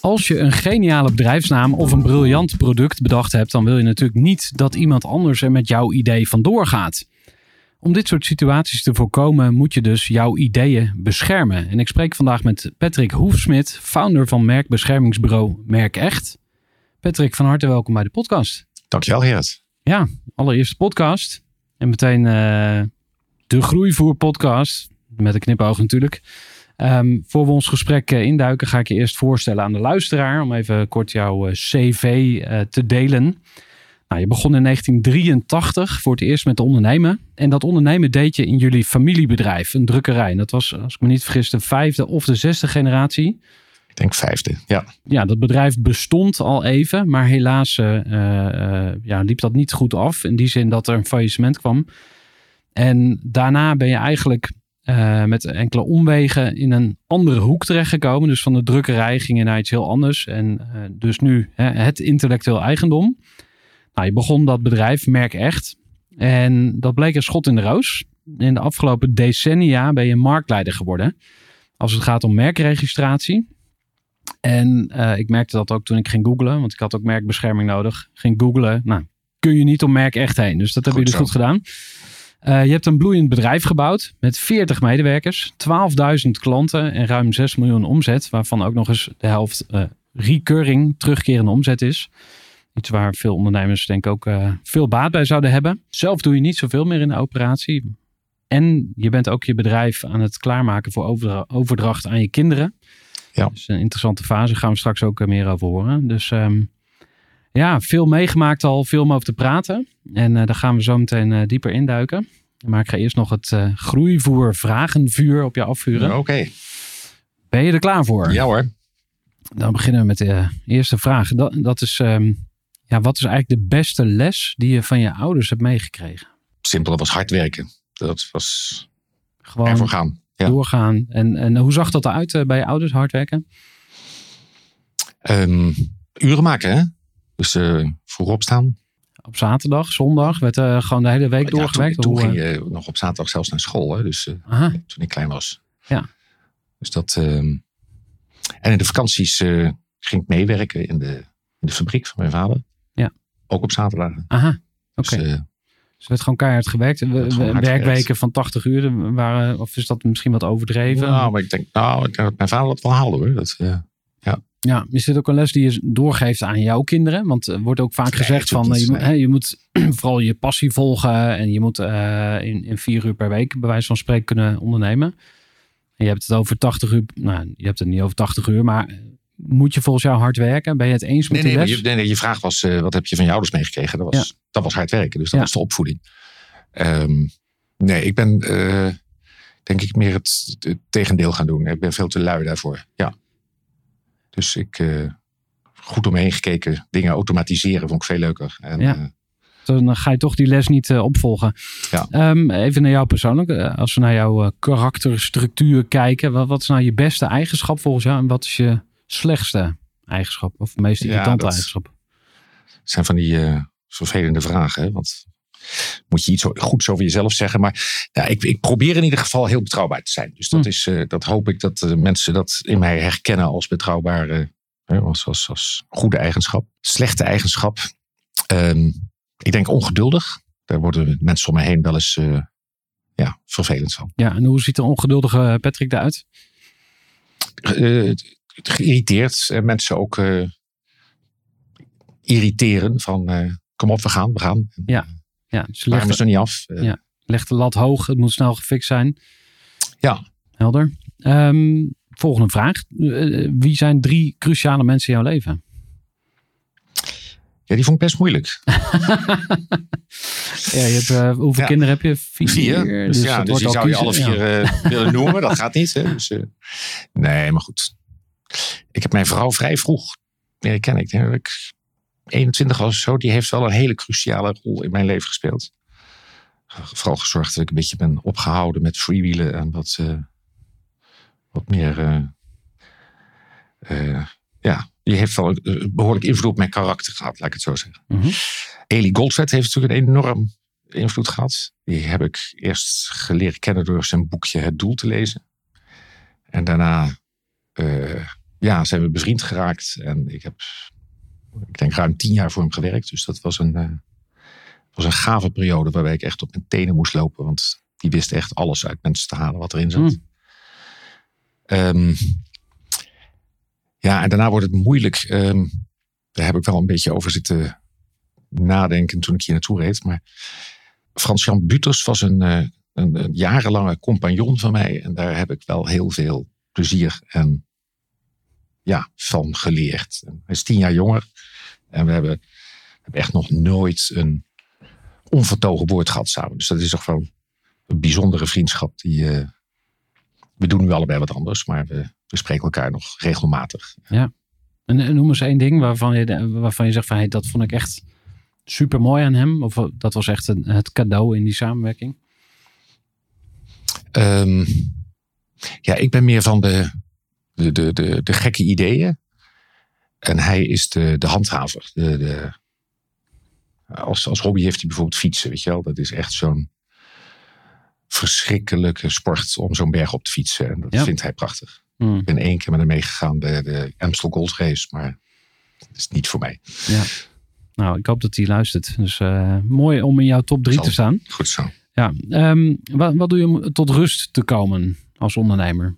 Als je een geniale bedrijfsnaam of een briljant product bedacht hebt, dan wil je natuurlijk niet dat iemand anders er met jouw idee vandoor gaat. Om dit soort situaties te voorkomen, moet je dus jouw ideeën beschermen. En ik spreek vandaag met Patrick Hoefsmit, founder van merkbeschermingsbureau Merk Echt. Patrick, van harte welkom bij de podcast. Dankjewel, Gerrit. Ja, allereerste podcast. En meteen uh, de Groeivoer podcast. Met een knipoog natuurlijk. Um, voor we ons gesprek uh, induiken, ga ik je eerst voorstellen aan de luisteraar. Om even kort jouw uh, cv uh, te delen. Nou, je begon in 1983 voor het eerst met ondernemen. En dat ondernemen deed je in jullie familiebedrijf, een drukkerij. En dat was, als ik me niet vergis, de vijfde of de zesde generatie. Ik denk vijfde, ja. Ja, dat bedrijf bestond al even, maar helaas ja, liep dat niet goed af. In die zin dat er een faillissement kwam. En daarna ben je eigenlijk uh, met enkele omwegen in een andere hoek terechtgekomen. Dus van de drukkerij ging je naar iets heel anders. En uh, dus nu hè, het intellectueel eigendom. Nou, je begon dat bedrijf, Merk Echt. En dat bleek een schot in de roos. In de afgelopen decennia ben je marktleider geworden. Als het gaat om merkregistratie. En uh, ik merkte dat ook toen ik ging googlen. Want ik had ook merkbescherming nodig. Ging googlen. Nou, kun je niet om Merk Echt heen. Dus dat hebben jullie goed gedaan. Uh, je hebt een bloeiend bedrijf gebouwd met 40 medewerkers, 12.000 klanten en ruim 6 miljoen omzet, waarvan ook nog eens de helft uh, recurring, terugkerende omzet is. Iets waar veel ondernemers denk ik ook uh, veel baat bij zouden hebben. Zelf doe je niet zoveel meer in de operatie. En je bent ook je bedrijf aan het klaarmaken voor overdracht aan je kinderen. Ja. Dat is een interessante fase, daar gaan we straks ook meer over horen. Dus um, ja, veel meegemaakt al, veel om over te praten. En uh, daar gaan we zo meteen uh, dieper induiken. Maar ik ga eerst nog het uh, groeivoer vragenvuur op je afvuren. Oké. Okay. Ben je er klaar voor? Ja hoor. Dan beginnen we met de eerste vraag. Dat, dat is, um, ja, wat is eigenlijk de beste les die je van je ouders hebt meegekregen? Simpel, dat was hard werken. Dat was gewoon ervoor gaan. Ja. doorgaan. En, en hoe zag dat eruit bij je ouders, hard werken? Um, uren maken, hè? Dus uh, vroeg opstaan. Op zaterdag, zondag werd uh, gewoon de hele week ja, doorgewerkt? Toen, ging je nog op zaterdag zelfs naar school, hè? Dus toen ik klein was. Ja. Dus dat. Uh, en in de vakanties ging ik meewerken in de, in de fabriek van mijn vader. Ja. Ook op zaterdagen. Aha, oké. Dus, dus er werd gewoon keihard gewerkt. gewoon Werkweken gewerkt. van 80 uur waren, of is dat misschien wat overdreven? nou, maar ik denk, nou, ik denk dat mijn vader dat wel haalde hoor. Dat, uh, Ja, is dit ook een les die je doorgeeft aan jouw kinderen? Want er wordt ook vaak gezegd van natuurlijk je, moet, hè, je moet vooral je passie volgen en je moet uh, in, in vier uur per week bij wijze van spreken kunnen ondernemen. En je hebt het over 80 uur, nou je hebt het niet over 80 uur, maar moet je volgens jou hard werken? Ben je het eens met Nee, nee, die les? je, nee, nee, je vraag was, uh, wat heb je van je ouders meegekregen? Dat was, Ja. dat was hard werken, dus dat Ja. was de opvoeding. Um, nee, ik ben uh, denk ik meer het, het, tegendeel gaan doen. Ik ben veel te lui daarvoor, ja. Dus ik, uh, goed omheen gekeken, dingen automatiseren vond ik veel leuker. En, Ja. uh, Dan ga je toch die les niet uh, opvolgen. Ja. Um, even naar jou persoonlijk. Als we naar jouw karakterstructuur kijken. Wat, wat is nou je beste eigenschap volgens jou? En wat is je slechtste eigenschap? Of meest Ja, irritante dat- eigenschap? zijn van die vervelende vragen. Hè? Want moet je iets goeds over jezelf zeggen. Maar ja, ik, ik probeer in ieder geval heel betrouwbaar te zijn. Dus dat, Hm. is, eh, dat hoop ik dat eh, mensen dat in mij herkennen als betrouwbare, als, als, als goede eigenschap. Slechte eigenschap. Ehm, ik denk ongeduldig. Daar worden mensen om me heen wel eens eh, ja, vervelend van. Ja, en hoe ziet de ongeduldige Patrick eruit? Geïrriteerd. En mensen ook irriteren van kom op, we gaan, we gaan. Ja, dus leg Waarom de, is het nog niet af? Eh, Ja. leg de lat hoog, het moet snel gefixt zijn. ja. Helder. Ehm, volgende vraag. Eh, wie zijn drie cruciale mensen in jouw leven? Ja, die vond ik best moeilijk. Ja, je hebt, eh, hoeveel Ja. kinderen heb je? Vier. Vier. Dus, ja, dus die zou je alle Ja. vier eh, willen noemen. Dat gaat niet. Hè? Dus, eh, nee, maar goed. Ik heb mijn vrouw vrij vroeg leren kennen. Ik denk dat ik 21 was of zo. Die heeft wel een hele cruciale rol in mijn leven gespeeld. Vooral gezorgd dat ik een beetje ben opgehouden met freewheelen. En wat, eh, wat meer... eh, eh, ja, die heeft wel een behoorlijk invloed op mijn karakter gehad. Laat ik het zo zeggen. Mhm. Elie Goldfett heeft natuurlijk een enorm invloed gehad. Die heb ik eerst geleerd kennen door zijn boekje Het Doel te lezen. En daarna ja, zijn we bevriend geraakt. En ik heb, ik denk, ruim tien jaar voor hem gewerkt. Dus dat was een, eh, was een gave periode waarbij ik echt op mijn tenen moest lopen. Want die wist echt alles uit mensen te halen wat erin zat. Mm. Ehm, ja, en daarna wordt het moeilijk. Ehm, daar heb ik wel een beetje over zitten nadenken toen ik hier naartoe reed. Maar Frans-Jan Buters was een, eh, een, een jarenlange compagnon van mij. En daar heb ik wel heel veel plezier en, ja, van geleerd. Hij is tien jaar jonger. En we hebben, hebben echt nog nooit een onvertogen woord gehad samen. Dus dat is toch wel een bijzondere vriendschap. Die, eh, we doen nu allebei wat anders, maar we, we spreken elkaar nog regelmatig. En, en noem eens één ding waarvan je, waarvan je zegt van hey, dat vond ik echt super mooi aan hem. Of dat was echt een, het cadeau in die samenwerking. Ehm, ja, ik ben meer van de, de, de, de, de gekke ideeën. En hij is de, de handhaver. De, de, als, als hobby heeft hij bijvoorbeeld fietsen, weet je wel. Dat is echt zo'n verschrikkelijke sport om zo'n berg op te fietsen. En dat Ja. vindt hij prachtig. Hmm. Ik ben één keer met hem meegegaan, de, de Amstel Gold Race. Maar dat is niet voor mij. Ja. Nou, ik hoop dat hij luistert. Dus eh, mooi om in jouw top 3 Zal. te staan. Goed zo. Ja, ehm, wat, wat doe je om tot rust te komen als ondernemer?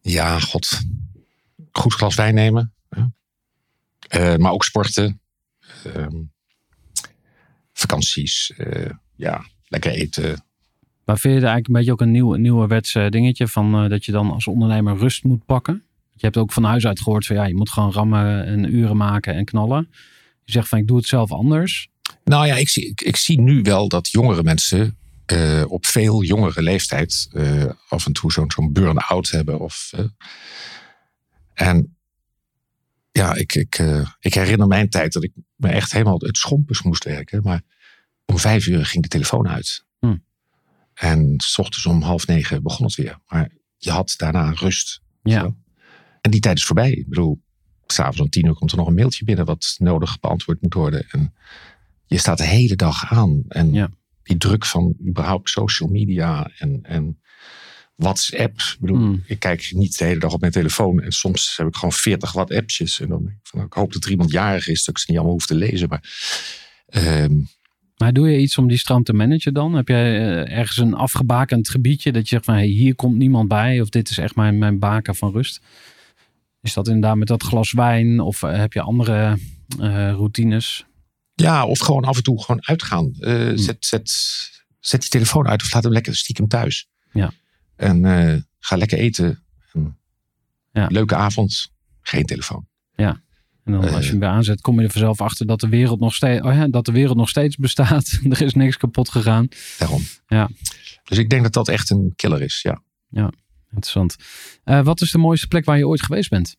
Ja, god. Goed glas wijn nemen. Ja. Eh, maar ook sporten. Ehm, vakanties. eh, ja, lekker eten. Maar vind je er eigenlijk een beetje ook een nieuw, nieuwerwets eh, dingetje van dat je dan als ondernemer rust moet pakken? Je hebt ook van huis uit gehoord van ja, je moet gewoon rammen en uren maken en knallen. Je zegt van ik doe het zelf anders. Nou ja, ik zie, ik, ik zie nu wel dat jongere mensen eh, op veel jongere leeftijd eh, af en toe zo'n zo'n burn-out hebben. Of, eh, en ja, ik, ik, ik herinner mijn tijd dat ik me echt helemaal het schompers moest werken. Maar om vijf uur ging de telefoon uit. Hm. En s ochtends om half negen begon het weer. Maar je had daarna rust. Ja. Zo. En die tijd is voorbij. Ik bedoel, s'avonds om tien uur komt er nog een mailtje binnen wat nodig beantwoord moet worden. En je staat de hele dag aan. En Ja. Die druk van überhaupt social media en, en WhatsApp. Ik bedoel, Mm. ik kijk niet de hele dag op mijn telefoon. En soms heb ik gewoon 40 wat appjes. En dan denk ik van, nou, ik hoop dat er iemand jarig is, dat ik ze niet allemaal hoef te lezen. Maar ehm, Maar doe je iets om die stroom te managen dan? Heb jij eh, ergens een afgebakend gebiedje dat je zegt van hey, hier komt niemand bij of dit is echt mijn, mijn baken van rust? Is dat inderdaad met dat glas wijn of eh, heb je andere eh, routines? Ja, of gewoon af en toe gewoon uitgaan. Eh, zet, zet, zet die telefoon uit of laat hem lekker stiekem thuis. Ja. En eh, ga lekker eten. En Ja. Leuke avond. Geen telefoon. En dan Eh. als je hem weer aanzet, kom je er vanzelf achter dat de wereld nog steeds, oh ja, dat de wereld nog steeds bestaat. er is niks kapot gegaan. Daarom. Ja. Dus ik denk dat dat echt een killer is. Ja. Interessant. Eh, wat is de mooiste plek waar je ooit geweest bent?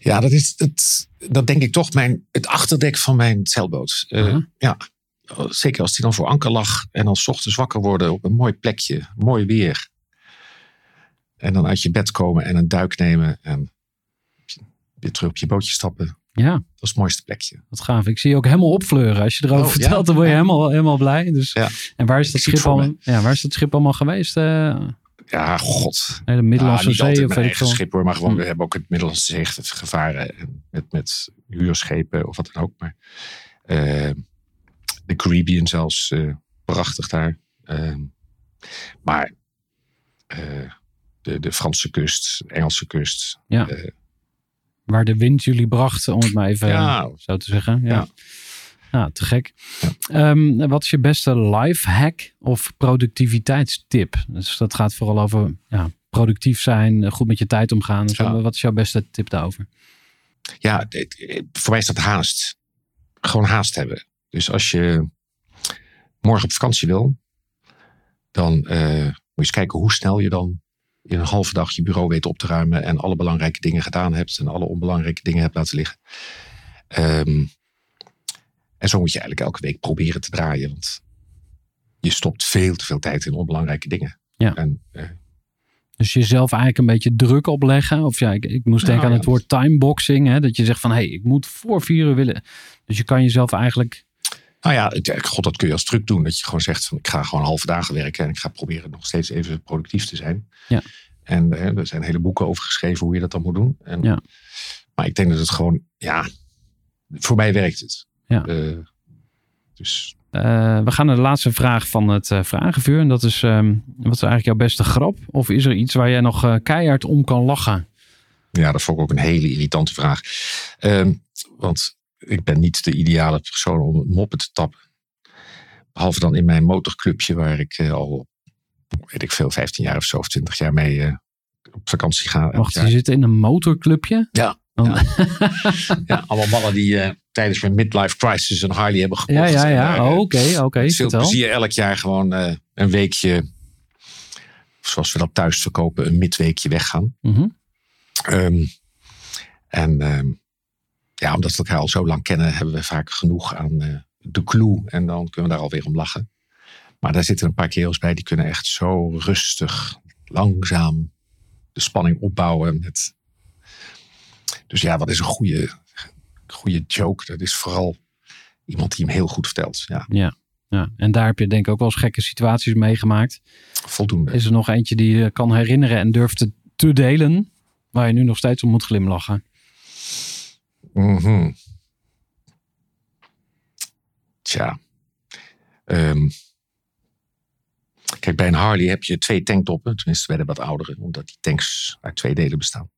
Ja, dat is het, dat denk ik toch mijn, het achterdek van mijn zeilboot. Eh, Aha. Ja, zeker als die dan voor anker lag en dan 's ochtends wakker worden op een mooi plekje, mooi weer. En dan uit je bed komen en een duik nemen en weer terug op je bootje stappen. Ja, Dat is het mooiste plekje. wat gaaf. Ik zie je ook helemaal opfleuren. Als je erover Oh, ja? vertelt, dan word je Ja. helemaal, helemaal blij. Dus, Ja. En waar is, dat schip al, ja, waar is dat schip allemaal geweest? Eh, Ja, god. nee, de Middellandse Ah, Zee of mijn eigen schip hoor, maar gewoon, Hm. we hebben ook het Middellandse Zee gevaren. en Met, met huurschepen of wat dan ook. Maar eh, de Caribbean zelfs, eh, prachtig daar. Ehm, maar eh, de, de Franse kust, Engelse kust. Ja. eh, Waar de wind jullie bracht, om het maar even ja, zo te zeggen. Ja, ja. Ja. te gek. Ehm, wat is je beste life hack of productiviteitstip? Dus dat gaat vooral over ja, productief zijn, goed met je tijd omgaan. Dus Ja. Wat is jouw beste tip daarover? ja, voor mij is dat haast. Gewoon haast hebben. Dus als je morgen op vakantie wil, dan eh, moet je eens kijken hoe snel je dan in een halve dag je bureau weet op te ruimen en alle belangrijke dingen gedaan hebt en alle onbelangrijke dingen hebt laten liggen. Ehm, en zo moet je eigenlijk elke week proberen te draaien, want je stopt veel te veel tijd in onbelangrijke dingen. Ja. En, eh, Dus jezelf eigenlijk een beetje druk opleggen. Of ja, ik, ik moest Nou, denken aan ja. het woord timeboxing. Hè? Dat je zegt van, hé, hey, ik moet voor vier uur willen. Dus je kan jezelf eigenlijk... Nou ja, het- ja, god, dat kun je als truc doen. Dat je gewoon zegt van ik ga gewoon halve dagen werken en ik ga proberen nog steeds even productief te zijn. Ja. En eh, er zijn hele boeken over geschreven hoe je dat dan moet doen. En, Ja. Maar ik denk dat het gewoon, ja, voor mij werkt het. Ja. Eh, dus eh, we gaan naar de laatste vraag van het eh, vragenvuur. En dat is, ehm, wat is eigenlijk jouw beste grap? Of is er iets waar jij nog keihard om kan lachen? ja, dat vond ik ook een hele irritante vraag. Ehm, want ik ben niet de ideale persoon om moppen te tappen. Behalve dan in mijn motorclubje waar ik al, weet ik veel, 15 jaar of zo of 20 jaar mee op vakantie ga. Wacht, jaar. je zit in een motorclubje? Ja. Ja. Ja, allemaal mannen die eh, tijdens mijn midlife crisis een Harley hebben gekocht. Ja, ja, ja. eh, Oh, Oké, oké. met veel vertel. plezier elk jaar gewoon eh, een weekje, zoals we dat thuis verkopen, een midweekje weggaan. Mhm. Ehm, en ehm, ja, omdat we elkaar al zo lang kennen, hebben we vaak genoeg aan de clue. En dan kunnen we daar alweer om lachen. Maar daar zitten een paar kerels bij die kunnen echt zo rustig, langzaam de spanning opbouwen. Met... Dus ja, wat is een goede, goede joke? Dat is vooral iemand die hem heel goed vertelt. Ja, Ja, en daar heb je denk ik ook wel eens gekke situaties meegemaakt. voldoende. Is er nog eentje die je kan herinneren en durft te, te delen? Waar je nu nog steeds om moet glimlachen. Mhm. Tja. Ehm, kijk, bij een Harley heb je twee tanktoppen. Tenminste, bij de wat oudere. Omdat die tanks uit twee delen bestaan.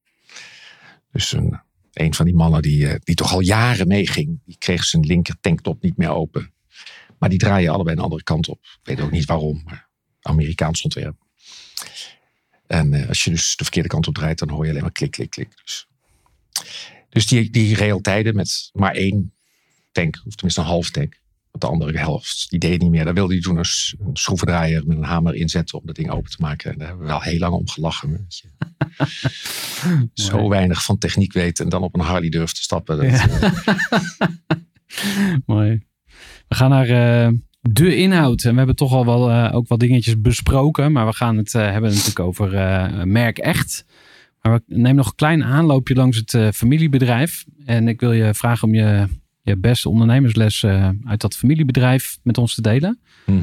Dus een, een van die mannen die, eh, die toch al jaren meeging. Die kreeg zijn linker tanktop niet meer open. Maar die draaien allebei een andere kant op. Ik weet ook niet waarom. Maar Amerikaans ontwerp. En eh, als je dus de verkeerde kant op draait. Dan hoor je alleen maar klik, klik, klik. Dus dus die, die railtijden met maar één tank, of tenminste een half tank. De andere helft, die deed niet meer. Daar wilde hij toen een, schroevendraaier met een hamer inzetten om dat ding open te maken. En daar hebben we wel heel lang om gelachen. weet je. Zo weinig van techniek weten en dan op een Harley durft te stappen. Dat, Ja. eh, Mooi. We gaan naar eh, de inhoud. En we hebben toch al wel eh, ook wat dingetjes besproken. Maar we gaan het eh, hebben natuurlijk over merk echt. Maar we nemen nog een klein aanloopje langs het familiebedrijf. En ik wil je vragen om je, je beste ondernemersles eh, uit dat familiebedrijf met ons te delen.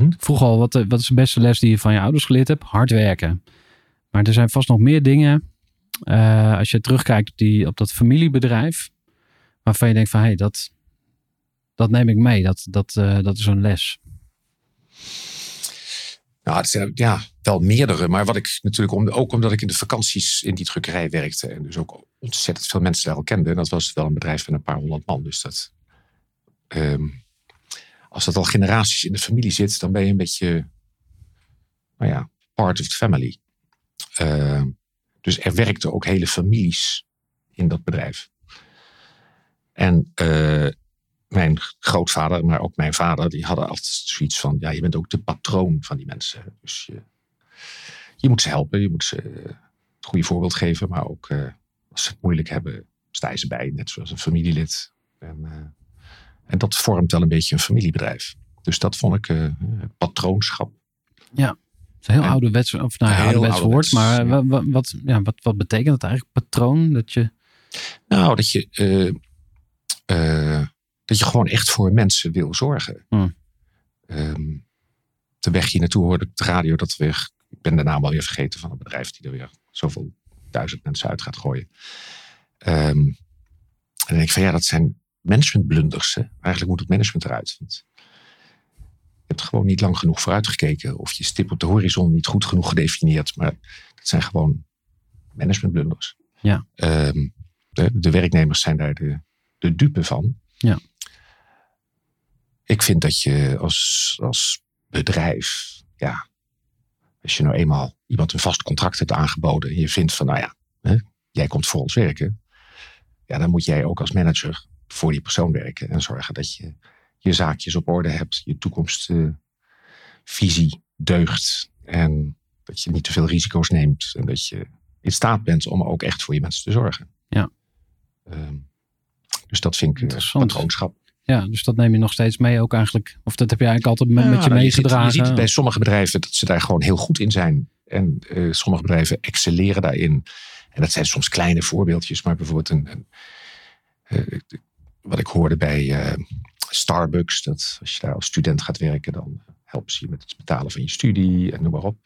Ik vroeg al, wat, eh, wat is de beste les die je van je ouders geleerd hebt? Hard werken. Maar er zijn vast nog meer dingen. eh, als je terugkijkt op, die, op dat familiebedrijf. Waarvan je denkt van, hé, hey, dat, dat neem ik mee. Dat, dat, dat is een les. Nou, het zijn ja, wel meerdere. Maar wat ik natuurlijk, om, ook omdat ik in de vakanties in die drukkerij werkte. En dus ook ontzettend veel mensen daar al kende. En dat was wel een bedrijf met een paar honderd man. Dus dat, ehm, als dat al generaties in de familie zit, dan ben je een beetje, nou ja, part of the family. Ehm, dus er werkten ook hele families in dat bedrijf. En eh, mijn grootvader, maar ook mijn vader, die hadden altijd zoiets van: ja, je bent ook de patroon van die mensen. Dus je, je moet ze helpen, je moet ze eh, het goede voorbeeld geven, maar ook eh, als ze het moeilijk hebben, sta je ze bij, net zoals een familielid. En, en dat vormt wel een beetje een familiebedrijf. Dus dat vond ik het patroonschap. Het is een heel ouderwets, of nou, ja, Heel ouderwets woord. Maar ja. wa- wa- wat, ja, wat, wat betekent dat eigenlijk? Patroon? Dat je, Nou, dat je. eh, eh, dat je gewoon echt voor mensen wil zorgen. Hmm. Ehm, de weg hier naartoe hoorde ik op de radio dat weer, ik ben de naam alweer vergeten van een bedrijf die er weer zoveel duizend mensen uit gaat gooien. Ehm, en dan denk ik van ja, dat zijn managementblunders. Hè? Eigenlijk moet het management eruit. Want je hebt gewoon niet lang genoeg vooruitgekeken. Of je stip op de horizon niet goed genoeg gedefinieerd. Maar dat zijn gewoon managementblunders. Ja. Ehm, de, de werknemers zijn daar de, de dupe van. Ja. Ik vind dat je als, als bedrijf, ja, als je nou eenmaal iemand een vast contract hebt aangeboden en je vindt van, nou ja, hè, jij komt voor ons werken, ja, dan moet jij ook als manager voor die persoon werken en zorgen dat je je zaakjes op orde hebt, je toekomstvisie deugt en dat je niet te veel risico's neemt en dat je in staat bent om ook echt voor je mensen te zorgen. Ja. Ehm, dus dat vind ik Interessant. patroonschap. Ja, dus dat neem je nog steeds mee ook eigenlijk. Of dat heb je eigenlijk altijd met, Ja, met je nou, meegedragen. Je ziet, bij sommige bedrijven dat ze daar gewoon heel goed in zijn. En eh, sommige bedrijven excelleren daarin. En dat zijn soms kleine voorbeeldjes, maar bijvoorbeeld een, een, eh, wat ik hoorde bij eh, Starbucks, dat als je daar als student gaat werken, dan helpen ze je met het betalen van je studie en noem maar op.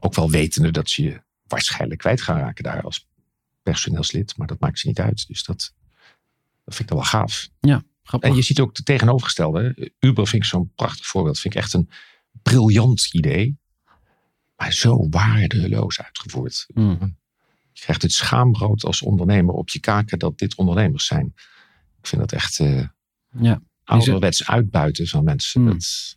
Ook wel wetende dat ze je waarschijnlijk kwijt gaan raken daar als personeelslid, maar dat maakt ze niet uit. Dus dat, dat vind ik dan wel gaaf. Grappig. En je ziet ook de tegenovergestelde. Uber vind ik zo'n prachtig voorbeeld. Vind ik echt een briljant idee. Maar zo waardeloos uitgevoerd. Hmm. Je krijgt het schaamrood als ondernemer op je kaken dat dit ondernemers zijn. Ik vind dat echt eh Ja. ouderwets uitbuiten van mensen. Hmm. Dat,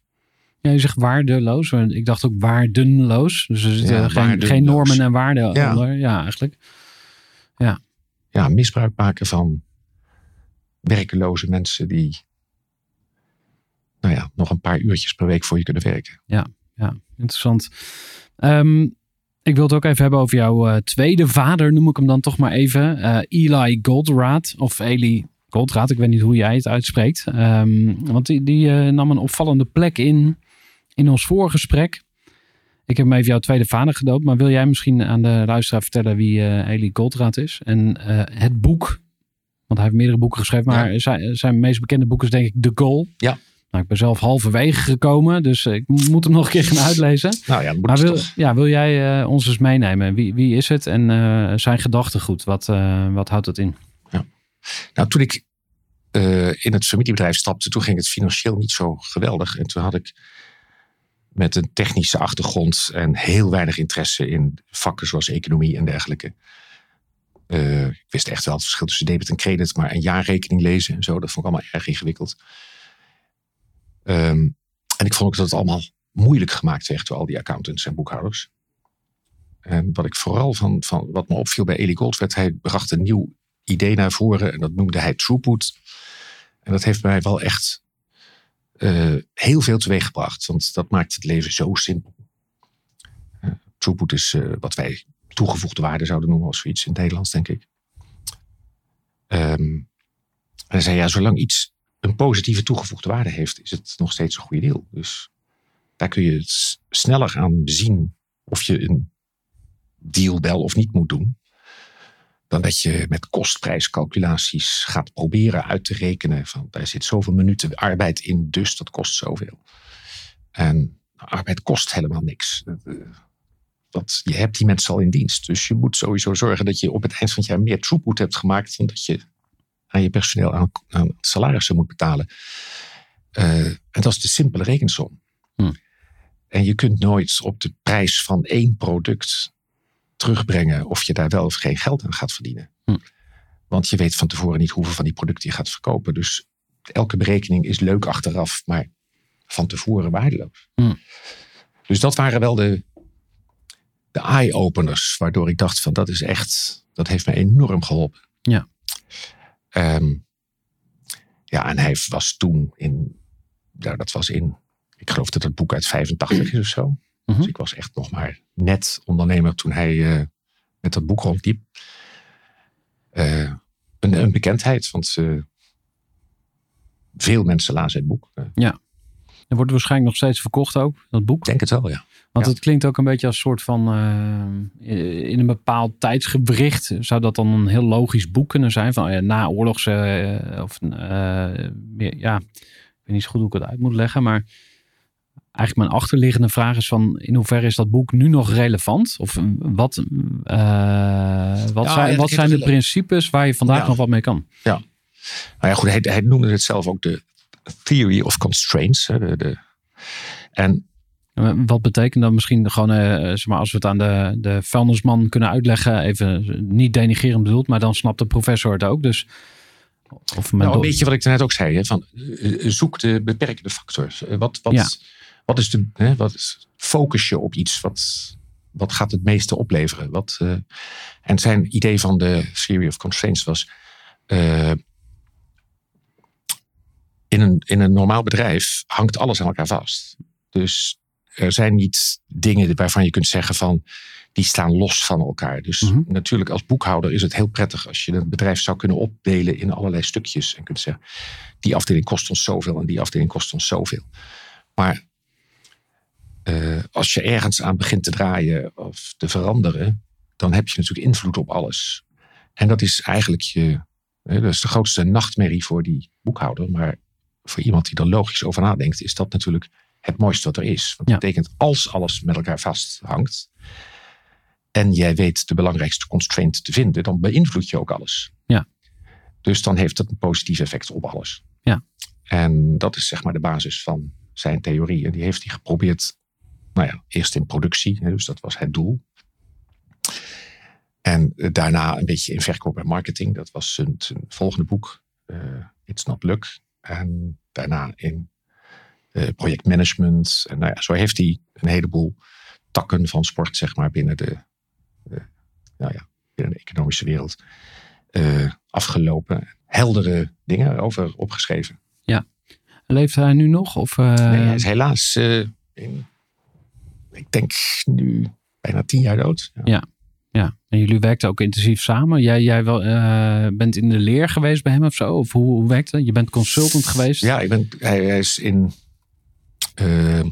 Ja, je zegt waardeloos. Ik dacht ook waardenloos. Dus er zitten Ja, geen, normen en waarden Ja. onder. Ja, eigenlijk. ja, misbruik maken van werkeloze mensen die nou ja, nog een paar uurtjes per week voor je kunnen werken. Ja, interessant. Ehm, ik wil het ook even hebben over jouw eh, tweede vader, noem ik hem dan toch maar even. Eh, Eli Goldratt, of Eli Ik weet niet hoe jij het uitspreekt. Ehm, want die, die eh, nam een opvallende plek in, in ons voorgesprek. Ik heb hem even jouw tweede vader gedoopt, maar wil jij misschien aan de luisteraar vertellen wie eh Eli is? En eh, het boek, want hij heeft meerdere boeken geschreven, maar zijn, zijn meest bekende boek is denk ik The Goal. Ja. Nou, ik ben zelf halverwege gekomen, dus ik moet hem nog een keer gaan uitlezen. Nou ja, Maar wil, toch. ja, wil jij ons eens meenemen? Wie, wie is het en zijn gedachtegoed? Wat, wat houdt het in? Nou, toen ik eh, in het familiebedrijf stapte, toen ging het financieel niet zo geweldig. En toen had ik met een technische achtergrond en heel weinig interesse in vakken zoals economie en dergelijke. Eh, ik wist echt wel het verschil tussen debit en credit, maar een jaarrekening lezen en zo, dat vond ik allemaal erg ingewikkeld. Ehm, en ik vond ook dat het allemaal moeilijk gemaakt werd door al die accountants en boekhouders. En wat ik vooral van, van wat me opviel bij Eli Goldwert, hij bracht een nieuw idee naar voren en dat noemde hij throughput. En dat heeft mij wel echt eh, heel veel teweeggebracht, want dat maakt het leven zo simpel. Eh, throughput is eh, wat wij toegevoegde waarde zouden noemen als zoiets in het Nederlands, denk ik. Ehm, hij zei, ja, zolang iets een positieve toegevoegde waarde heeft, is het nog steeds een goede deal. Dus daar kun je het sneller aan zien of je een deal wel of niet moet doen dan dat je met kostprijscalculaties gaat proberen uit te rekenen van daar zit zoveel minuten arbeid in, dus dat kost zoveel. En arbeid kost helemaal niks. Eh, Want je hebt die mensen al in dienst. Dus je moet sowieso zorgen dat je op het eind van het jaar meer throughput hebt gemaakt dan dat je aan je personeel aan, aan salarissen moet betalen. Eh, en dat is de simpele rekensom. Hm. En je kunt nooit op de prijs van één product terugbrengen of je daar wel of geen geld aan gaat verdienen. Hm. Want je weet van tevoren niet hoeveel van die producten je gaat verkopen. Dus elke berekening is leuk achteraf, maar van tevoren waardeloos. Hm. Dus dat waren wel de, de eye-openers, waardoor ik dacht van dat is echt, dat heeft me enorm geholpen. Ja. Ehm, ja, en hij was toen in, nou, dat was in, ik geloof dat het boek uit 85 is of zo. Mhm. Dus ik was echt nog maar net ondernemer toen hij eh, met dat boek rondliep. Eh, een, een bekendheid, want eh, veel mensen lazen het boek. Ja. Er wordt waarschijnlijk nog steeds verkocht ook, dat boek. Ik denk het wel, ja. Want Ja. het klinkt ook een beetje als soort van. in een bepaald tijdsgewricht zou dat dan een heel logisch boek kunnen zijn. Van ja, na oorlogs. of ja, ik weet niet zo goed hoe ik het uit moet leggen. Maar eigenlijk mijn achterliggende vraag is: van in hoeverre is dat boek nu nog relevant? Of eh, wat, eh, wat Ja, zijn, ja, wat zijn de principes waar je vandaag Ja. nog wat mee kan? Nou ja, goed, hij, hij noemde het zelf ook de theory of constraints. De, de, en Wat betekent dat misschien gewoon, eh, zeg maar, als we het aan de, de vuilnisman kunnen uitleggen, even niet denigerend bedoeld, maar dan snapt de professor het ook. Dus, of Nou, een beetje wat ik net ook zei. Hè, van, zoek de beperkende factor. Wat, wat, Ja. Wat is de. Hè, wat is, focus je op iets. Wat, wat gaat het meeste opleveren? Wat, eh, en zijn idee van de theory of constraints was. eh, in, een, in een normaal bedrijf hangt alles aan elkaar vast. Dus er zijn niet dingen waarvan je kunt zeggen van. Die staan los van elkaar. Dus Mhm. natuurlijk als boekhouder is het heel prettig als je een bedrijf zou kunnen opdelen in allerlei stukjes. En kunt zeggen, die afdeling kost ons zoveel en die afdeling kost ons zoveel. Maar eh, als je ergens aan begint te draaien of te veranderen, dan heb je natuurlijk invloed op alles. En dat is eigenlijk je, dat is de grootste nachtmerrie voor die boekhouder. Maar voor iemand die er logisch over nadenkt, is dat natuurlijk het mooiste wat er is. Want dat Ja. betekent als alles met elkaar vasthangt en jij weet de belangrijkste constraint te vinden, dan beïnvloed je ook alles. Ja. Dus dan heeft dat een positief effect op alles. Ja. En dat is zeg maar de basis van zijn theorie. En die heeft hij geprobeerd, nou ja, eerst in productie, dus dat was het doel. En eh, daarna een beetje in verkoop en marketing. Dat was zijn, volgende boek, eh, It's Not Luck. En daarna in eh, projectmanagement. En nou ja, zo heeft hij een heleboel takken van sport, zeg maar, binnen de, nou ja, binnen de economische wereld afgelopen. Heldere dingen over opgeschreven. Leeft hij nu nog? Of, nee, hij is helaas, in, ik denk nu bijna tien jaar dood. Ja. Ja, en jullie werkten ook intensief samen. Jij, jij wel, eh, bent in de leer geweest bij hem of zo? Of hoe, hoe werkt dat? Je bent consultant geweest? Ja, ik ben, hij, hij is in eh,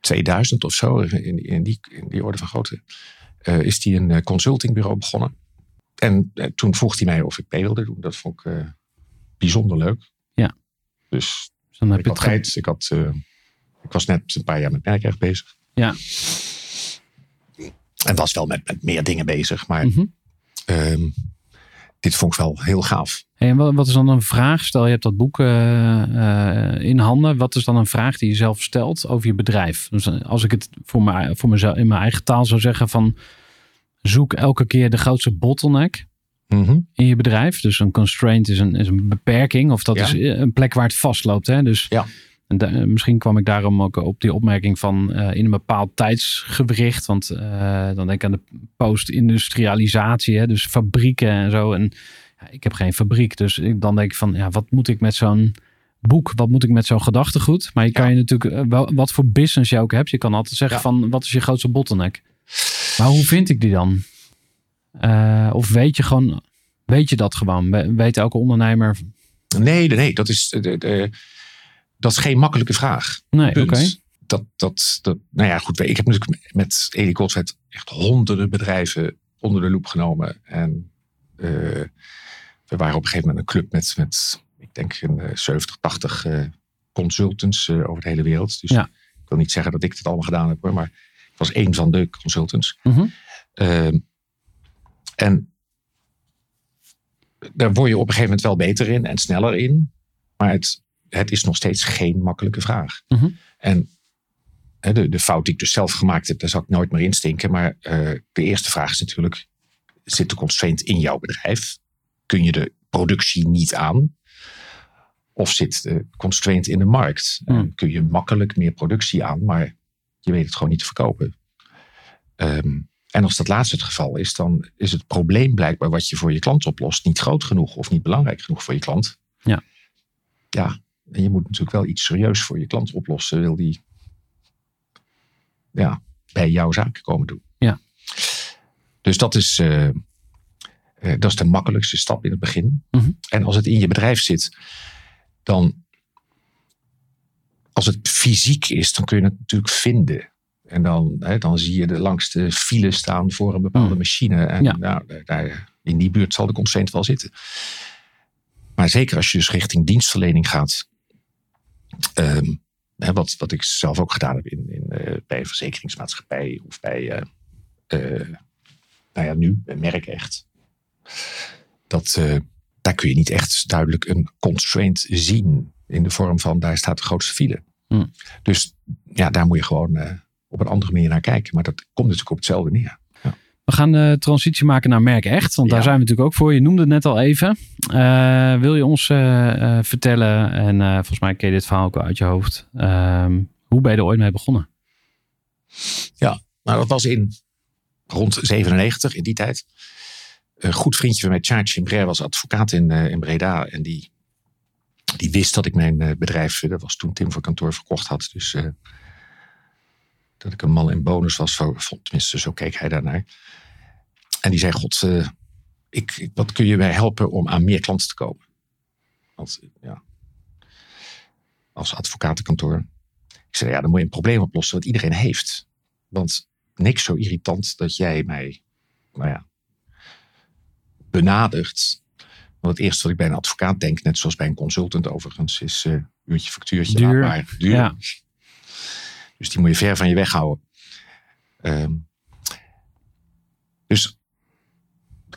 2000 of zo, in, in, die, in die orde van grootte, eh, is hij een consultingbureau begonnen. En toen vroeg hij mij of ik mee wilde doen. Dat vond ik bijzonder leuk. Ja. Dus Dus dan heb ik je had tijd. Ik, had, ik was net een paar jaar met merkrecht bezig. Ja. En was wel met, met meer dingen bezig. Maar Mhm. ehm, dit vond ik wel heel gaaf. Hey, en wat, wat is dan een vraag? Stel je hebt dat boek eh, eh, in handen. Wat is dan een vraag die je zelf stelt over je bedrijf? Dus eh, als ik het voor, mij, voor mezelf in mijn eigen taal zou zeggen van zoek elke keer de grootste bottleneck Mhm. in je bedrijf. Dus een constraint is een, is een beperking of dat Ja. is een plek waar het vastloopt. Hè? Dus Ja. En da- eh, misschien kwam ik daarom ook op die opmerking van eh, in een bepaald tijdsgewricht. Want eh, dan denk ik aan de post-industrialisatie, hè? dus fabrieken en zo. En ja, ik heb geen fabriek, dus ik, dan denk ik van ja, wat moet ik met zo'n boek, wat moet ik met zo'n gedachtegoed? Maar je kan Ja. je natuurlijk, wel, wat voor business je ook hebt, je kan altijd zeggen Ja. van wat is je grootste bottleneck? Maar hoe vind ik die dan? Of weet je gewoon, weet je dat gewoon? We- Weet elke ondernemer? Nee, nee, nee, dat is, de, de- dat is geen makkelijke vraag. Nee, oké. Dat, dat, dat, nou ja, goed. Ik heb natuurlijk met Goldvet echt honderden bedrijven onder de loep genomen. En eh, we waren op een gegeven moment een club met, met ik denk, een eh, 70, 80 eh, consultants eh, over de hele wereld. Dus Ja. ik wil niet zeggen dat ik het allemaal gedaan heb, hoor, maar ik was één van de consultants. Mhm. Ehm, en daar word je op een gegeven moment wel beter in en sneller in. Maar het, het is nog steeds geen makkelijke vraag. Mhm. En hè, de, de fout die ik dus zelf gemaakt heb, daar zal ik nooit meer instinken. Maar eh, de eerste vraag is natuurlijk, zit de constraint in jouw bedrijf? Kun je de productie niet aan? Of zit de constraint in de markt? En Hmm. kun je makkelijk meer productie aan, maar je weet het gewoon niet te verkopen. Ehm, en als dat laatste het geval is, dan is het probleem blijkbaar wat je voor je klant oplost niet groot genoeg of niet belangrijk genoeg voor je klant. Ja. Ja, en je moet natuurlijk wel iets serieus voor je klant oplossen, wil die ja, bij jouw zaken komen doen. Ja. Dus dat is, eh, eh, dat is de makkelijkste stap in het begin. Mhm. En als het in je bedrijf zit, dan als het fysiek is, dan kun je het natuurlijk vinden. En dan, hè, dan zie je de langste file staan voor een bepaalde Hmm. machine. En Ja. nou, daar- daar, in die buurt zal de constraint wel zitten. Maar zeker als je dus richting dienstverlening gaat. Ehm, hè, wat, wat ik zelf ook gedaan heb in, in, eh, bij een verzekeringsmaatschappij of bij, eh, eh, nou ja, nu, Merk echt. Dat, daar kun je niet echt duidelijk een constraint zien. In de vorm van daar staat de grootste file. Hmm. Dus ja, daar moet je gewoon op een andere manier naar kijken. Maar dat komt natuurlijk op hetzelfde neer. We gaan de transitie maken naar Merk Echt, want daar Ja. zijn we natuurlijk ook voor. Je noemde het net al even. Eh, wil je ons eh, eh, vertellen, en volgens mij ken je dit verhaal ook uit je hoofd, ehm, hoe ben je er ooit mee begonnen? Nou, dat was in rond 97, in die tijd. Een goed vriendje van mij, Charles Chimbrer, was advocaat in, in Breda. En die, die wist dat ik mijn bedrijf, dat was toen Tim voor kantoor, verkocht had. Dus eh, dat ik een man in bonus was, zo, vond, tenminste zo keek hij daarnaar. En die zei, god, eh, ik, wat kun je mij helpen om aan meer klanten te komen? Want ja, als advocatenkantoor. Ik zei, ja, dan moet je een probleem oplossen wat iedereen heeft. Want niks zo irritant dat jij mij, nou ja, benadert. Want het eerste wat ik bij een advocaat denk, net zoals bij een consultant overigens, is eh uurtje factuurtje. Duur. maar, duur. Ja. Dus die moet je ver van je weg houden. Ehm, dus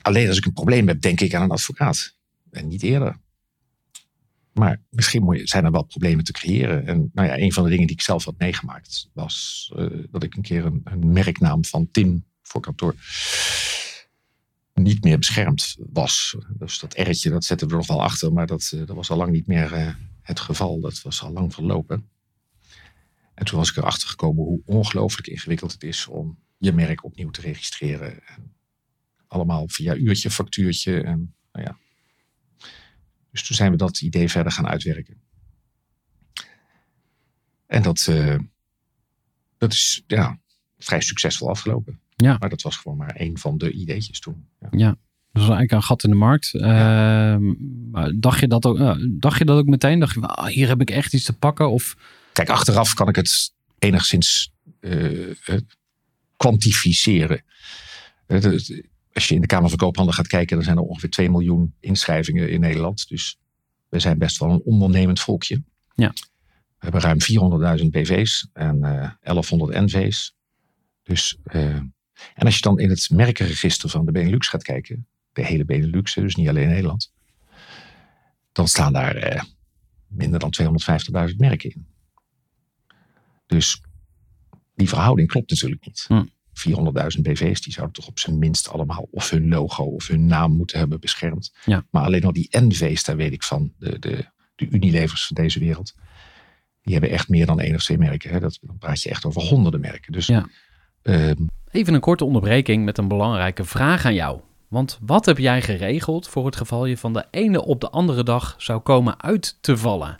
alleen als ik een probleem heb, denk ik aan een advocaat. En niet eerder. Maar misschien moet je- zijn er wel problemen te creëren. En nou ja, een van de dingen die ik zelf had meegemaakt was eh, dat ik een keer een, een merknaam van Tim voor kantoor niet meer beschermd was. Dus dat R'tje, dat zetten we er nog wel achter, maar dat, eh, dat was al lang niet meer eh, het geval. Dat was al lang verlopen. En toen was ik erachter gekomen hoe ongelooflijk ingewikkeld het is om je merk opnieuw te registreren. En allemaal via uurtje, factuurtje en nou ja. Dus toen zijn we dat idee verder gaan uitwerken. En dat, eh, dat is ja, vrij succesvol afgelopen. Ja. Maar dat was gewoon maar één van de ideetjes toen. Ja. Dat was eigenlijk een gat in de markt. Ehm, dacht, je dat ook, dacht je dat ook meteen? Dacht je, ah, hier heb ik echt iets te pakken? Of Kijk, achteraf kan ik het enigszins eh, kwantificeren. Eh, Als je in de Kamer van Koophandel gaat kijken, dan zijn er ongeveer 2 miljoen inschrijvingen in Nederland. Dus we zijn best wel een ondernemend volkje. Ja. We hebben ruim 400.000 BV's en eh 1100 NV's. Dus, en als je dan in het merkenregister van de Benelux gaat kijken, de hele Benelux, dus niet alleen Nederland, dan staan daar minder dan 250.000 merken in. Dus die verhouding klopt natuurlijk niet. Hm. 400.000 BV's, die zouden toch op zijn minst allemaal of hun logo of hun naam moeten hebben beschermd. Ja. Maar alleen al die NV's, daar weet ik van, de, de, de Unilevers van deze wereld, die hebben echt meer dan één of twee merken. Hè. Dat, dan praat je echt over honderden merken. Dus Ja. ehm, Even een korte onderbreking met een belangrijke vraag aan jou. Want wat heb jij geregeld voor het geval je van de ene op de andere dag zou komen uit te vallen?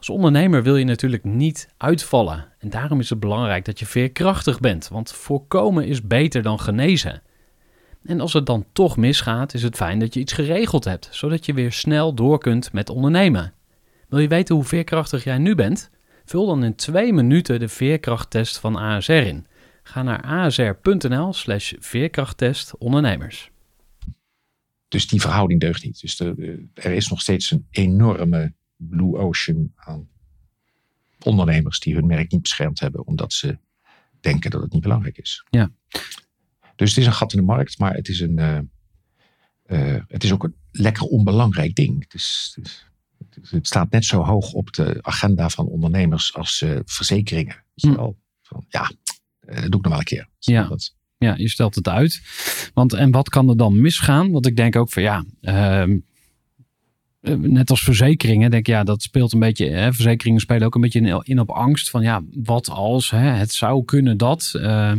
Als ondernemer wil je natuurlijk niet uitvallen. En daarom is het belangrijk dat je veerkrachtig bent, want voorkomen is beter dan genezen. En als het dan toch misgaat, is het fijn dat je iets geregeld hebt, zodat je weer snel door kunt met ondernemen. Wil je weten hoe veerkrachtig jij nu bent? Vul dan in twee minuten de veerkrachttest van ASR in. Ga naar asr.nl slash veerkrachttest ondernemers. Dus die verhouding deugt niet. Dus er is nog steeds een enorme blue ocean aan ondernemers die hun merk niet beschermd hebben, omdat ze denken dat het niet belangrijk is. Ja. Dus het is een gat in de markt, maar het is, een, eh, eh, het is ook een lekker onbelangrijk ding. Het, is, het, is- het staat net zo hoog op de agenda van ondernemers als eh, verzekeringen. Weet je Hm. wel? Van, ja, dat doe ik nog wel een keer. Ja. Dat, Ja, je stelt het uit. Want en wat kan er dan misgaan? Want ik denk ook van ja, ehm, eh, net als verzekeringen, denk ik, ja, dat speelt een beetje. Hè, verzekeringen spelen ook een beetje in, op angst van ja, wat als hè, het zou kunnen dat. eh,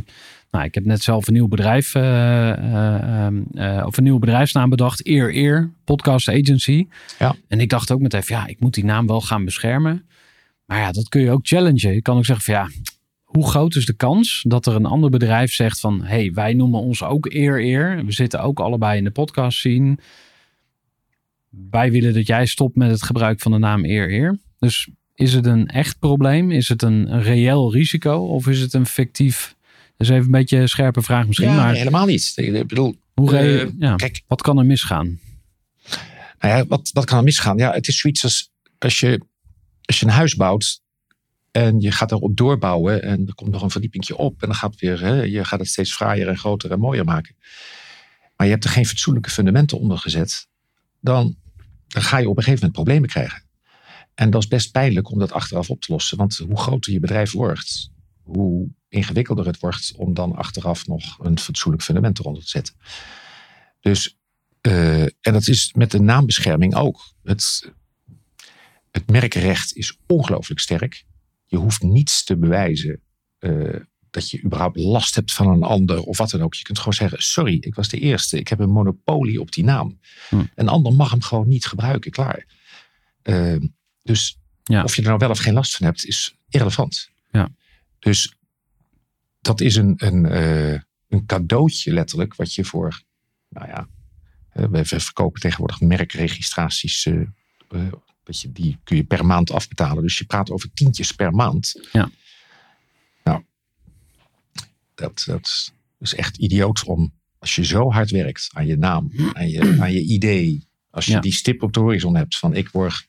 nou, ik heb net zelf een nieuw bedrijf eh, eh, ehm, eh, of een nieuwe bedrijfsnaam bedacht. Eer Eer Podcast Agency. Ja. En ik dacht ook meteen, ja, ik moet die naam wel gaan beschermen. Maar ja, dat kun je ook challengen. Je kan ook zeggen van ja, hoe groot is de kans dat er een ander bedrijf zegt van hey, wij noemen ons ook Eer Eer. We zitten ook allebei in de podcast scene. Wij willen dat jij stopt met het gebruik van de naam Eer Eer. Dus is het een echt probleem? Is het een, een reëel risico? Of is het een fictief? Dat is even een beetje een scherpe vraag misschien. Ja, maar nee, helemaal niet. Ik bedoel, hoe eh, ja, kijk, wat kan er misgaan? Nou ja, wat, wat kan er misgaan? Ja, het is zoiets als als je, als je een huis bouwt en je gaat erop doorbouwen en er komt nog een verdiepingje op en dan gaat weer, hè, je gaat het steeds fraaier en groter en mooier maken. Maar je hebt er geen fatsoenlijke fundamenten onder gezet, dan, ga je op een gegeven moment problemen krijgen. En dat is best pijnlijk om dat achteraf op te lossen, want hoe groter je bedrijf wordt, hoe ingewikkelder het wordt om dan achteraf nog een fatsoenlijk fundament eronder te zetten. Dus eh, en dat is met de naambescherming ook. Het, het merkrecht is ongelooflijk sterk. Je hoeft niets te bewijzen eh, dat je überhaupt last hebt van een ander of wat dan ook. Je kunt gewoon zeggen: Sorry, ik was de eerste. Ik heb een monopolie op die naam. Hm. Een ander mag hem gewoon niet gebruiken. Klaar. Eh, dus Ja. of je er nou wel of geen last van hebt, is irrelevant. Ja. Dus dat is een, een, eh, een cadeautje letterlijk, wat je voor, nou ja, eh, we verkopen tegenwoordig merkregistraties. dat je, die kun je per maand afbetalen. Dus je praat over tientjes per maand. Ja. Dat, dat is echt idioot om, als je zo hard werkt aan je naam, aan je, aan je idee. Als je Ja. die stip op de horizon hebt van ik word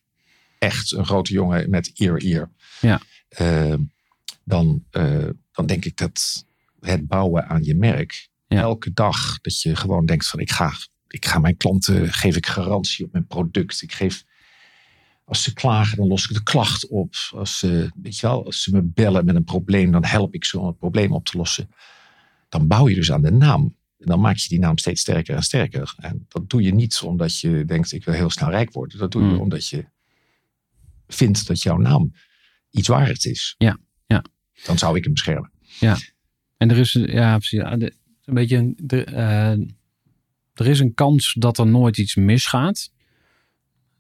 echt een grote jongen met ear ear. Ja. Eh, dan, eh, dan denk ik dat het bouwen aan je merk. Ja. Elke dag dat je gewoon denkt van ik ga, ik ga mijn klanten, geef ik garantie op mijn product. Ik geef, als ze klagen, dan los ik de klacht op. Als ze, weet je wel, als ze me bellen met een probleem, dan help ik ze om het probleem op te lossen. Dan bouw je dus aan de naam. En dan maak je die naam steeds sterker en sterker. En dat doe je niet omdat je denkt ik wil heel snel rijk worden. Dat doe je Hmm. omdat je vindt dat jouw naam iets waard is. Ja, ja. Dan zou ik hem beschermen. En er is, ja, precies. ja, de- een beetje, een- de, eh, er is een kans dat er nooit iets misgaat.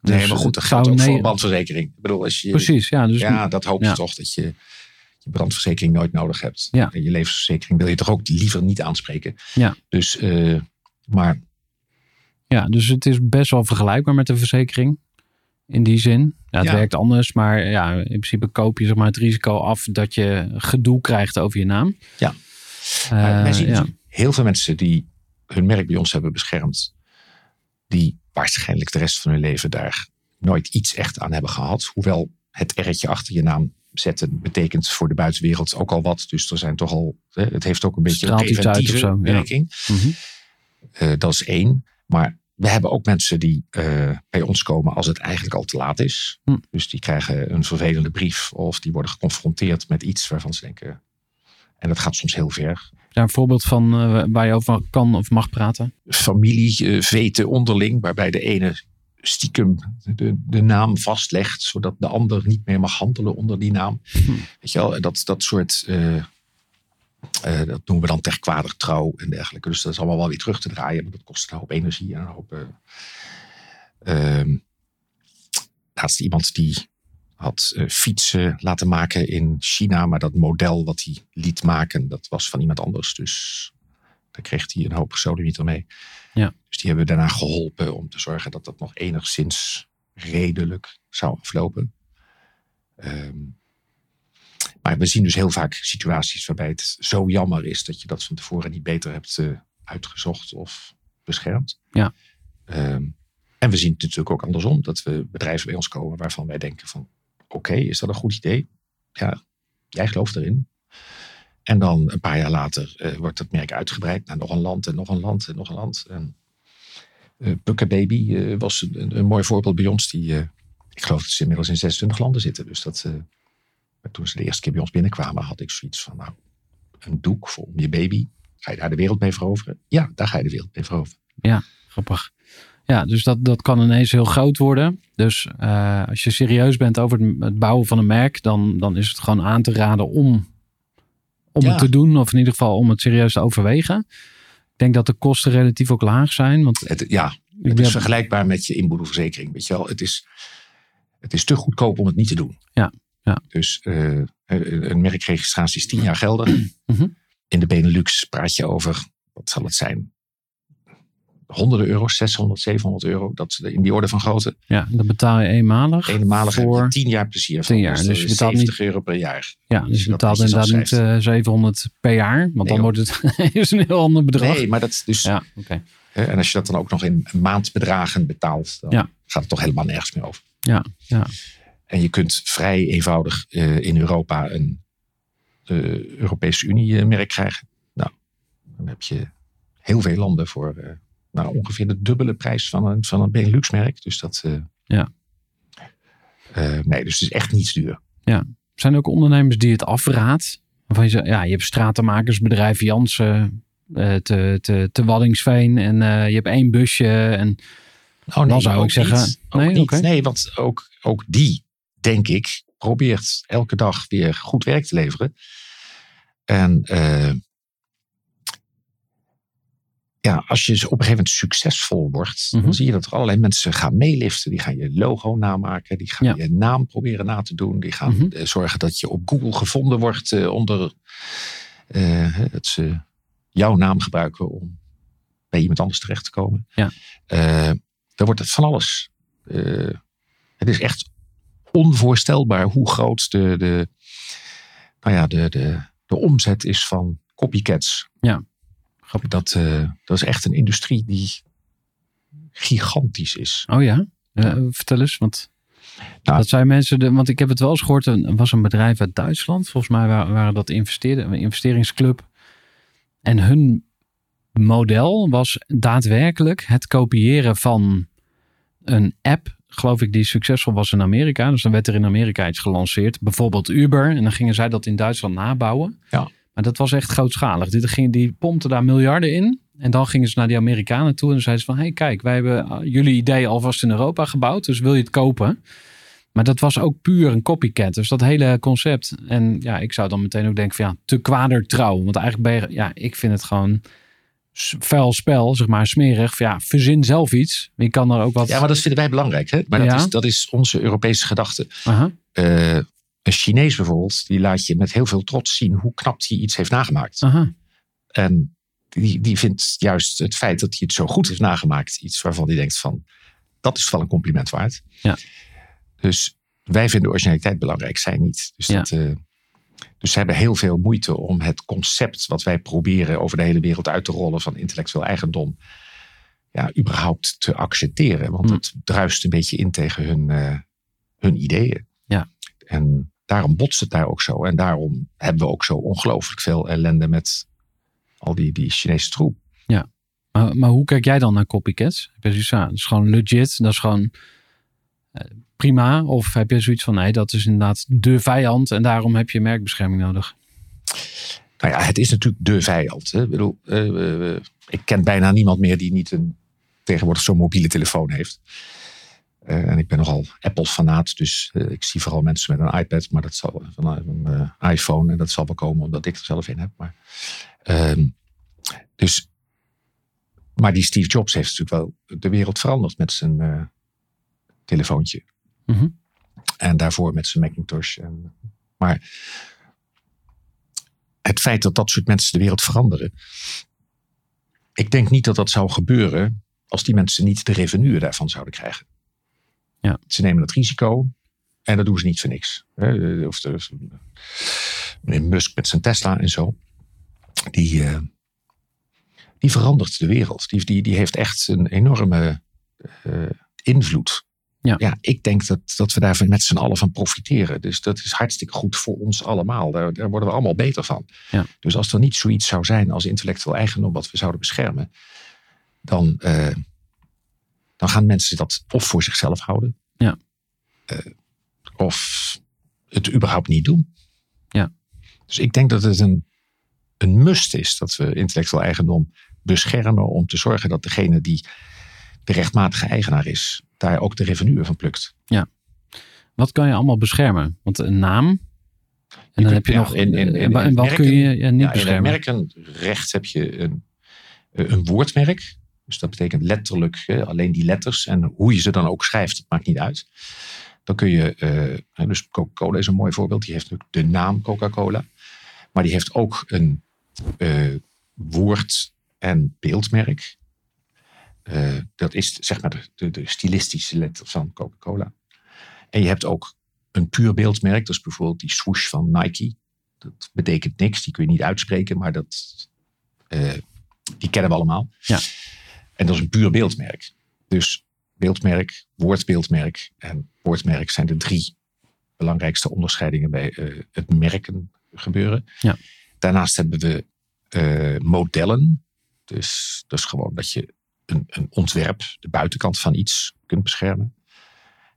Nee, Dus maar goed, dat het geldt ook voor een brandverzekering. Ik bedoel, als je, Precies, ja. Dus ja, dat hoop je ja. toch dat je je brandverzekering nooit nodig hebt. Ja. En je levensverzekering wil je toch ook liever niet aanspreken. Ja. Dus, eh, maar Ja, dus het is best wel vergelijkbaar met de verzekering. In die zin. Ja, het Ja. werkt anders. Maar ja, in principe koop je zeg maar, het risico af dat je gedoe krijgt over je naam. Ja. Eh, wij zien ja. natuurlijk heel veel mensen die hun merk bij ons hebben beschermd, die waarschijnlijk de rest van hun leven daar nooit iets echt aan hebben gehad. Hoewel het R'tje achter je naam zetten betekent voor de buitenwereld ook al wat. Dus er zijn toch al, het heeft ook een beetje een preventieve zo, ja. werking. Mhm. Eh, dat is één. Maar we hebben ook mensen die eh, bij ons komen als het eigenlijk al te laat is. Hm. Dus die krijgen een vervelende brief of die worden geconfronteerd met iets waarvan ze denken. En dat gaat soms heel ver. Daar een voorbeeld van eh, waar je over kan of mag praten. Familie, eh, veten onderling, waarbij de ene stiekem de, de naam vastlegt, zodat de ander niet meer mag handelen onder die naam. Hm. Weet je wel, dat, dat soort. eh, dat noemen we dan techkwadig trouw en dergelijke. Dus dat is allemaal wel weer terug te draaien. Maar dat kost een hoop energie en een hoop. ehm, laatst iemand die had eh, fietsen laten maken in China. Maar dat model wat hij liet maken, dat was van iemand anders. Dus daar kreeg hij een hoop gesodemieter mee. Ja. Dus die hebben we daarna geholpen om te zorgen dat dat nog enigszins redelijk zou aflopen. Ehm, maar we zien dus heel vaak situaties waarbij het zo jammer is dat je dat van tevoren niet beter hebt eh, uitgezocht of beschermd. Ja. Ehm, en we zien het natuurlijk ook andersom, dat we bedrijven bij ons komen waarvan wij denken van oké, is dat een goed idee? Ja, jij gelooft erin. En dan een paar jaar later eh, wordt het merk uitgebreid naar nog een land en nog een land en nog een land. En, Pucka Baby eh, was een, een mooi voorbeeld bij ons. Die, ik geloof dat ze inmiddels in 26 landen zitten. Dus dat, toen ze de eerste keer bij ons binnenkwamen, had ik zoiets van, nou, een doek voor je baby. Ga je daar de wereld mee veroveren? Ja, daar ga je de wereld mee veroveren. Grappig. Ja, dus dat, dat kan ineens heel groot worden. Dus eh, als je serieus bent over het, het bouwen van een merk, dan, dan is het gewoon aan te raden om, om Ja. het te doen. Of in ieder geval om het serieus te overwegen. Ik denk dat de kosten relatief ook laag zijn. Want Het, ja, het is vergelijkbaar met je inboedelverzekering. Weet je wel, het is, het is te goedkoop om het niet te doen. Ja, ja. Dus eh, een merkregistratie is tien jaar geldig. Mhm. In de Benelux praat je over, wat zal het zijn? Honderden euro's, 600, 700 euro. Dat is in die orde van grootte. ja, dan betaal je eenmalig. Eenmalig voor, tien jaar plezier van. tien jaar. Dus, Dus dat je betaalt 70 euro per jaar. ja, dus je dat betaalt inderdaad niet afschrijft. eh, 700 per jaar. Want Nee, dan joh. wordt het is een heel ander bedrag. Nee, maar dat is dus. Ja, oké. hè, En als je dat dan ook nog in maandbedragen betaalt, dan Ja. gaat het toch helemaal nergens meer over. Ja, ja. En je kunt vrij eenvoudig eh, in Europa een eh, Europese Unie eh, merk krijgen. Nou, dan heb je heel veel landen voor nou, ongeveer de dubbele prijs van een, van een Benelux merk. Dus dat. eh, Ja. eh, nee, dus het is echt niet duur. Zijn er ook ondernemers die het afraadt? Waarvan je ja, je hebt stratenmakersbedrijf Jansen eh, te, te, te Waddingsveen en je hebt één busje. En Oh, Dan zou ik zeggen- niet. Ook nee, niet. nee, want ook, ook die, denk ik, probeert elke dag weer goed werk te leveren. En ja, als je op een gegeven moment succesvol wordt, Mhm. dan zie je dat er allerlei mensen gaan meeliften. Die gaan je logo namaken, die gaan Ja. je naam proberen na te doen. Die gaan Mhm. eh, zorgen dat je op Google gevonden wordt eh, onder eh, dat ze jouw naam gebruiken om bij iemand anders terecht te komen. Ja. Dan wordt het van alles. Het is echt onvoorstelbaar hoe groot de, de, nou ja, de, de, de omzet is van copycats. Ja, grappig. Dat, eh, dat is echt een industrie die gigantisch is. Oh ja? Eh, vertel eens, want Nou. dat zijn mensen, de, want ik heb het wel eens gehoord, er was een bedrijf uit Duitsland, volgens mij waren, waren dat investeerden, een investeringsclub. En hun model was daadwerkelijk het kopiëren van een app, geloof ik, die succesvol was in Amerika. Dus dan werd er in Amerika iets gelanceerd, bijvoorbeeld Uber. En dan gingen zij dat in Duitsland nabouwen. Ja. Maar dat was echt grootschalig. Die, ging, die pompte daar miljarden in. En dan gingen ze naar die Amerikanen toe en zeiden ze van... hé, hey, kijk, wij hebben uh, jullie idee alvast in Europa gebouwd, dus wil je het kopen? Maar dat was ook puur een copycat. Dus dat hele concept. En ja, ik zou dan meteen ook denken van ja, te kwader trouw. Want eigenlijk ben je, ja, ik vind het gewoon vuil spel, zeg maar, smerig. Ja, verzin zelf iets. Je kan er ook wat... Ja, maar dat vinden wij belangrijk. Hè? Maar dat, is, dat is onze Europese gedachte. Eh, een Chinees bijvoorbeeld, die laat je met heel veel trots zien hoe knap hij iets heeft nagemaakt. aha. En die, die vindt juist het feit dat hij het zo goed heeft nagemaakt iets waarvan hij denkt van, dat is wel een compliment waard. Ja. Dus wij vinden originaliteit belangrijk, zij niet. Dus, Ja. dat, eh, dus ze hebben heel veel moeite om het concept wat wij proberen over de hele wereld uit te rollen van intellectueel eigendom, ja, überhaupt te accepteren. Want Hm. dat druist een beetje in tegen hun, eh, hun ideeën. Ja. En daarom botst het daar ook zo. En daarom hebben we ook zo ongelooflijk veel ellende met al die, die Chinese troep. Maar, maar hoe kijk jij dan naar copycats? Heb je zoiets ja, dat is gewoon legit, dat is gewoon eh, prima? Of heb je zoiets van, nee, dat is inderdaad de vijand en daarom heb je merkbescherming nodig? Nou ja, het is natuurlijk de vijand. Hè. Ik, bedoel, eh, eh, ik ken bijna niemand meer die niet een, tegenwoordig zo'n mobiele telefoon heeft. Eh, en ik ben nogal Apple-fanaat, dus eh, ik zie vooral mensen met een iPad, maar dat zal van een eh, iPhone en dat zal wel komen omdat ik er zelf in heb. Maar, ehm, dus, maar die Steve Jobs heeft natuurlijk wel de wereld veranderd met zijn eh, telefoontje. Mhm. En daarvoor met zijn Macintosh. En, maar het feit dat dat soort mensen de wereld veranderen. Ik denk niet dat dat zou gebeuren als die mensen niet de revenue daarvan zouden krijgen. Ja. Ze nemen het risico en dat doen ze niet voor niks. hè. Of de, meneer Musk met zijn Tesla en zo. Die, eh, die verandert de wereld. Die, die, die heeft echt een enorme eh, invloed. Ja. ja, ik denk dat, dat we daar met z'n allen van profiteren. Dus dat is hartstikke goed voor ons allemaal. Daar, daar worden we allemaal beter van. Ja. Dus als er niet zoiets zou zijn als intellectueel eigendom wat we zouden beschermen, dan, eh, dan gaan mensen dat of voor zichzelf houden, Ja. eh, of het überhaupt niet doen. Ja. Dus ik denk dat het een, een must is dat we intellectueel eigendom beschermen om te zorgen dat degene die de rechtmatige eigenaar is, daar ook de revenue van plukt. Wat kan je allemaal beschermen? Want een naam. En dan heb je ja, nog. in- in- in- wat kun je ja, niet Ja, in beschermen? merkenrecht heb je een, een woordmerk. Dus dat betekent letterlijk alleen die letters. En hoe je ze dan ook schrijft, dat maakt niet uit. Dan kun je, eh, dus Coca-Cola is een mooi voorbeeld. Die heeft natuurlijk de naam Coca-Cola. Maar die heeft ook een eh, woord- en beeldmerk. Eh, dat is zeg maar de, de, de stilistische letter van Coca-Cola. En je hebt ook een puur beeldmerk. Dat is bijvoorbeeld die swoosh van Nike. Dat betekent niks, die kun je niet uitspreken, maar dat, die kennen we allemaal. Ja. En dat is een puur beeldmerk. Dus beeldmerk, woordbeeldmerk en woordmerk zijn de drie belangrijkste onderscheidingen bij eh, het merken gebeuren. Ja. Daarnaast hebben we eh, modellen. Dus dat is gewoon dat je een, een ontwerp, de buitenkant van iets kunt beschermen.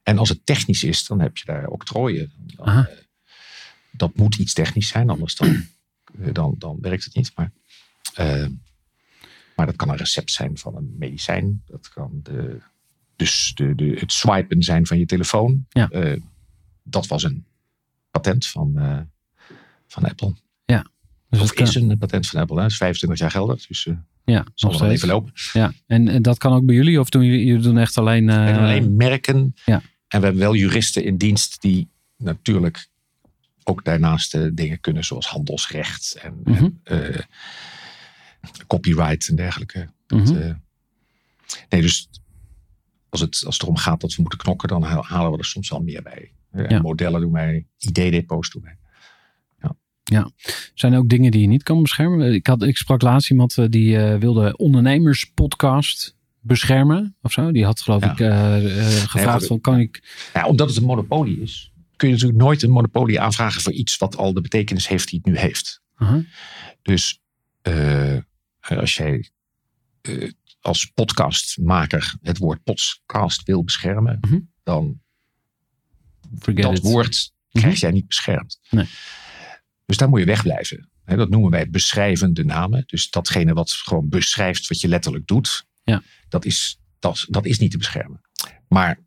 En als het technisch is, dan heb je daar octrooien. Dan, eh, dat moet iets technisch zijn, anders dan, dan, dan werkt het niet. Maar, maar dat kan een recept zijn van een medicijn. Dat kan de, dus de, de, het swipen zijn van je telefoon. Ja. Eh, dat was een patent van, eh, van Apple. Dus of kan- is een patent van Apple. Hè? Dat is 25 jaar geldig. Dus eh ja, zal nog wel even lopen. Ja. En, en dat kan ook bij jullie? Of doen jullie, jullie doen echt alleen. hebben alleen merken. ja. En we hebben wel juristen in dienst die natuurlijk ook daarnaast dingen kunnen zoals handelsrecht en, Mhm. en, copyright en dergelijke. mhm. Eh, nee, dus als het, als het erom gaat dat we moeten knokken, dan halen we er soms wel meer bij. Eh, Ja. Modellen doen wij, ID-depots doen wij. Zijn er ook dingen die je niet kan beschermen? Ik, had, ik sprak laatst iemand eh, die eh, wilde ondernemerspodcast beschermen of zo. Die had geloof Ja. ik eh, eh, gevraagd van kan ik... Ja, omdat het een monopolie is, kun je natuurlijk nooit een monopolie aanvragen voor iets wat al de betekenis heeft die het nu heeft. Dus eh, als jij eh, als podcastmaker het woord podcast wil beschermen, Mhm. dan Forget dat it. woord krijg jij niet beschermd. Nee. Dus daar moet je wegblijven. Dat noemen wij beschrijvende namen. Dus datgene wat gewoon beschrijft wat je letterlijk doet, Ja. dat, is, dat, dat is niet te beschermen. Maar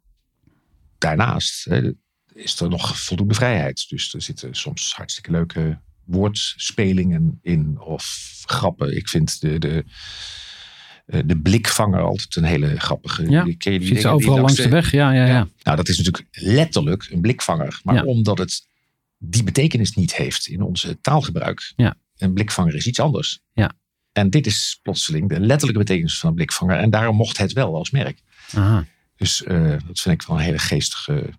daarnaast hè, is er nog voldoende vrijheid. Dus er zitten soms hartstikke leuke woordspelingen in of grappen. Ik vind de, de, eh, de blikvanger altijd een hele grappige. Ja, Ken je die die overal langs de weg. Ja, ja, ja. nou, dat is natuurlijk letterlijk een blikvanger. Maar Ja. omdat het die betekenis niet heeft in onze taalgebruik. Ja. Een blikvanger is iets anders. Ja. En dit is plotseling de letterlijke betekenis van een blikvanger. En daarom mocht het wel als merk. Aha. Dus eh, dat vind ik wel een hele geestige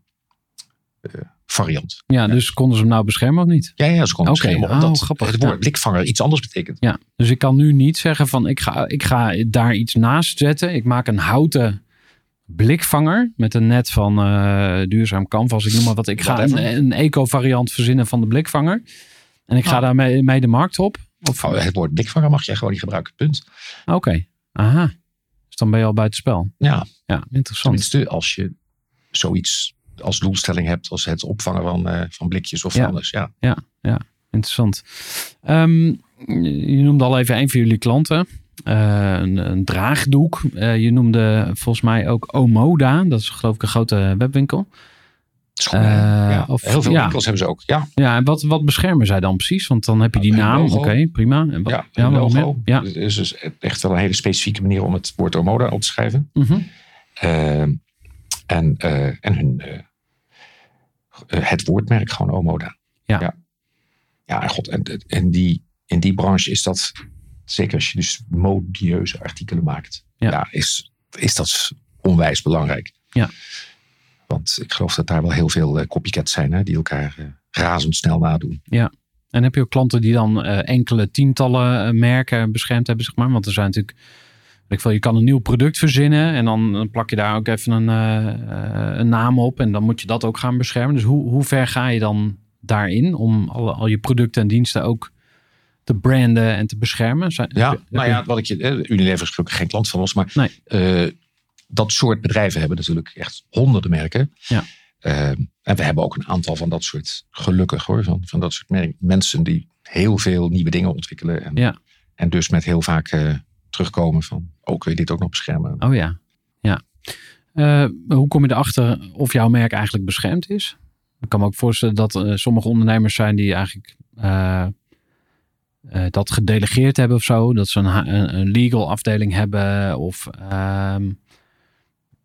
eh, variant. Ja, dus konden ze hem nou beschermen of niet? Ja, ja, ze konden Oké, beschermen. oh, Omdat grappig. het woord Ja. blikvanger iets anders betekent. Ja, dus ik kan nu niet zeggen van ik ga, ik ga daar iets naast zetten. Ik maak een houten blikvanger met een net van eh, duurzaam canvas. Ik noem maar wat. Ik ga een, Whatever. een eco-variant verzinnen van de blikvanger. En ik ga Ah. daarmee mee de markt op. Of, Oh, het woord blikvanger mag je gewoon niet gebruiken. Punt. Oké, aha. Dus dan ben je al buitenspel. Ja, Ja, interessant. tenminste als je zoiets als doelstelling hebt als het opvangen van, eh, van blikjes of Ja. anders. Ja. Interessant. Ehm, je noemde al even een van jullie klanten. Eh, een, een draagdoek. Eh, je noemde volgens mij ook Omoda. Dat is geloof ik een grote webwinkel. Ja. of- Heel veel ja. winkels hebben ze ook. Ja, Ja, en wat, wat beschermen zij dan precies? Want dan heb je die naam. Oké, prima. En wat, ja, ja, logo. Ja. Het is dus echt wel een hele specifieke manier om het woord Omoda op te schrijven. Mhm. Eh, en, en hun, het woordmerk gewoon Omoda. Ja. Ja, ja en god. En, en die, in die branche is dat, zeker als je dus modieuze artikelen maakt, Ja. ja. is, is dat onwijs belangrijk. Ja. Want ik geloof dat daar wel heel veel eh, copycats zijn hè, die elkaar eh, razendsnel nadoen. En heb je ook klanten die dan eh, enkele tientallen eh, merken beschermd hebben, zeg maar? Want er zijn natuurlijk. Ik veel, je kan een nieuw product verzinnen en dan, dan plak je daar ook even een, eh, eh, een naam op. En dan moet je dat ook gaan beschermen. Dus hoe, hoe ver ga je dan daarin om al, al je producten en diensten ook te branden en te beschermen? Zijn, Ja, je- nou ja, wat ik je, eh, Unilever is gelukkig geen klant van ons, maar Nee. dat soort bedrijven hebben natuurlijk echt honderden merken. Ja. En we hebben ook een aantal van dat soort, gelukkig hoor, van, van dat soort merk, mensen die heel veel nieuwe dingen ontwikkelen. En, Ja. en dus met heel vaak terugkomen van, oh kun je dit ook nog beschermen? Oh ja. Ja, Eh, hoe kom je erachter of jouw merk eigenlijk beschermd is? Ik kan me ook voorstellen dat eh, sommige ondernemers zijn die eigenlijk eh, dat gedelegeerd hebben of zo. Dat ze een, een legal afdeling hebben. Of ehm,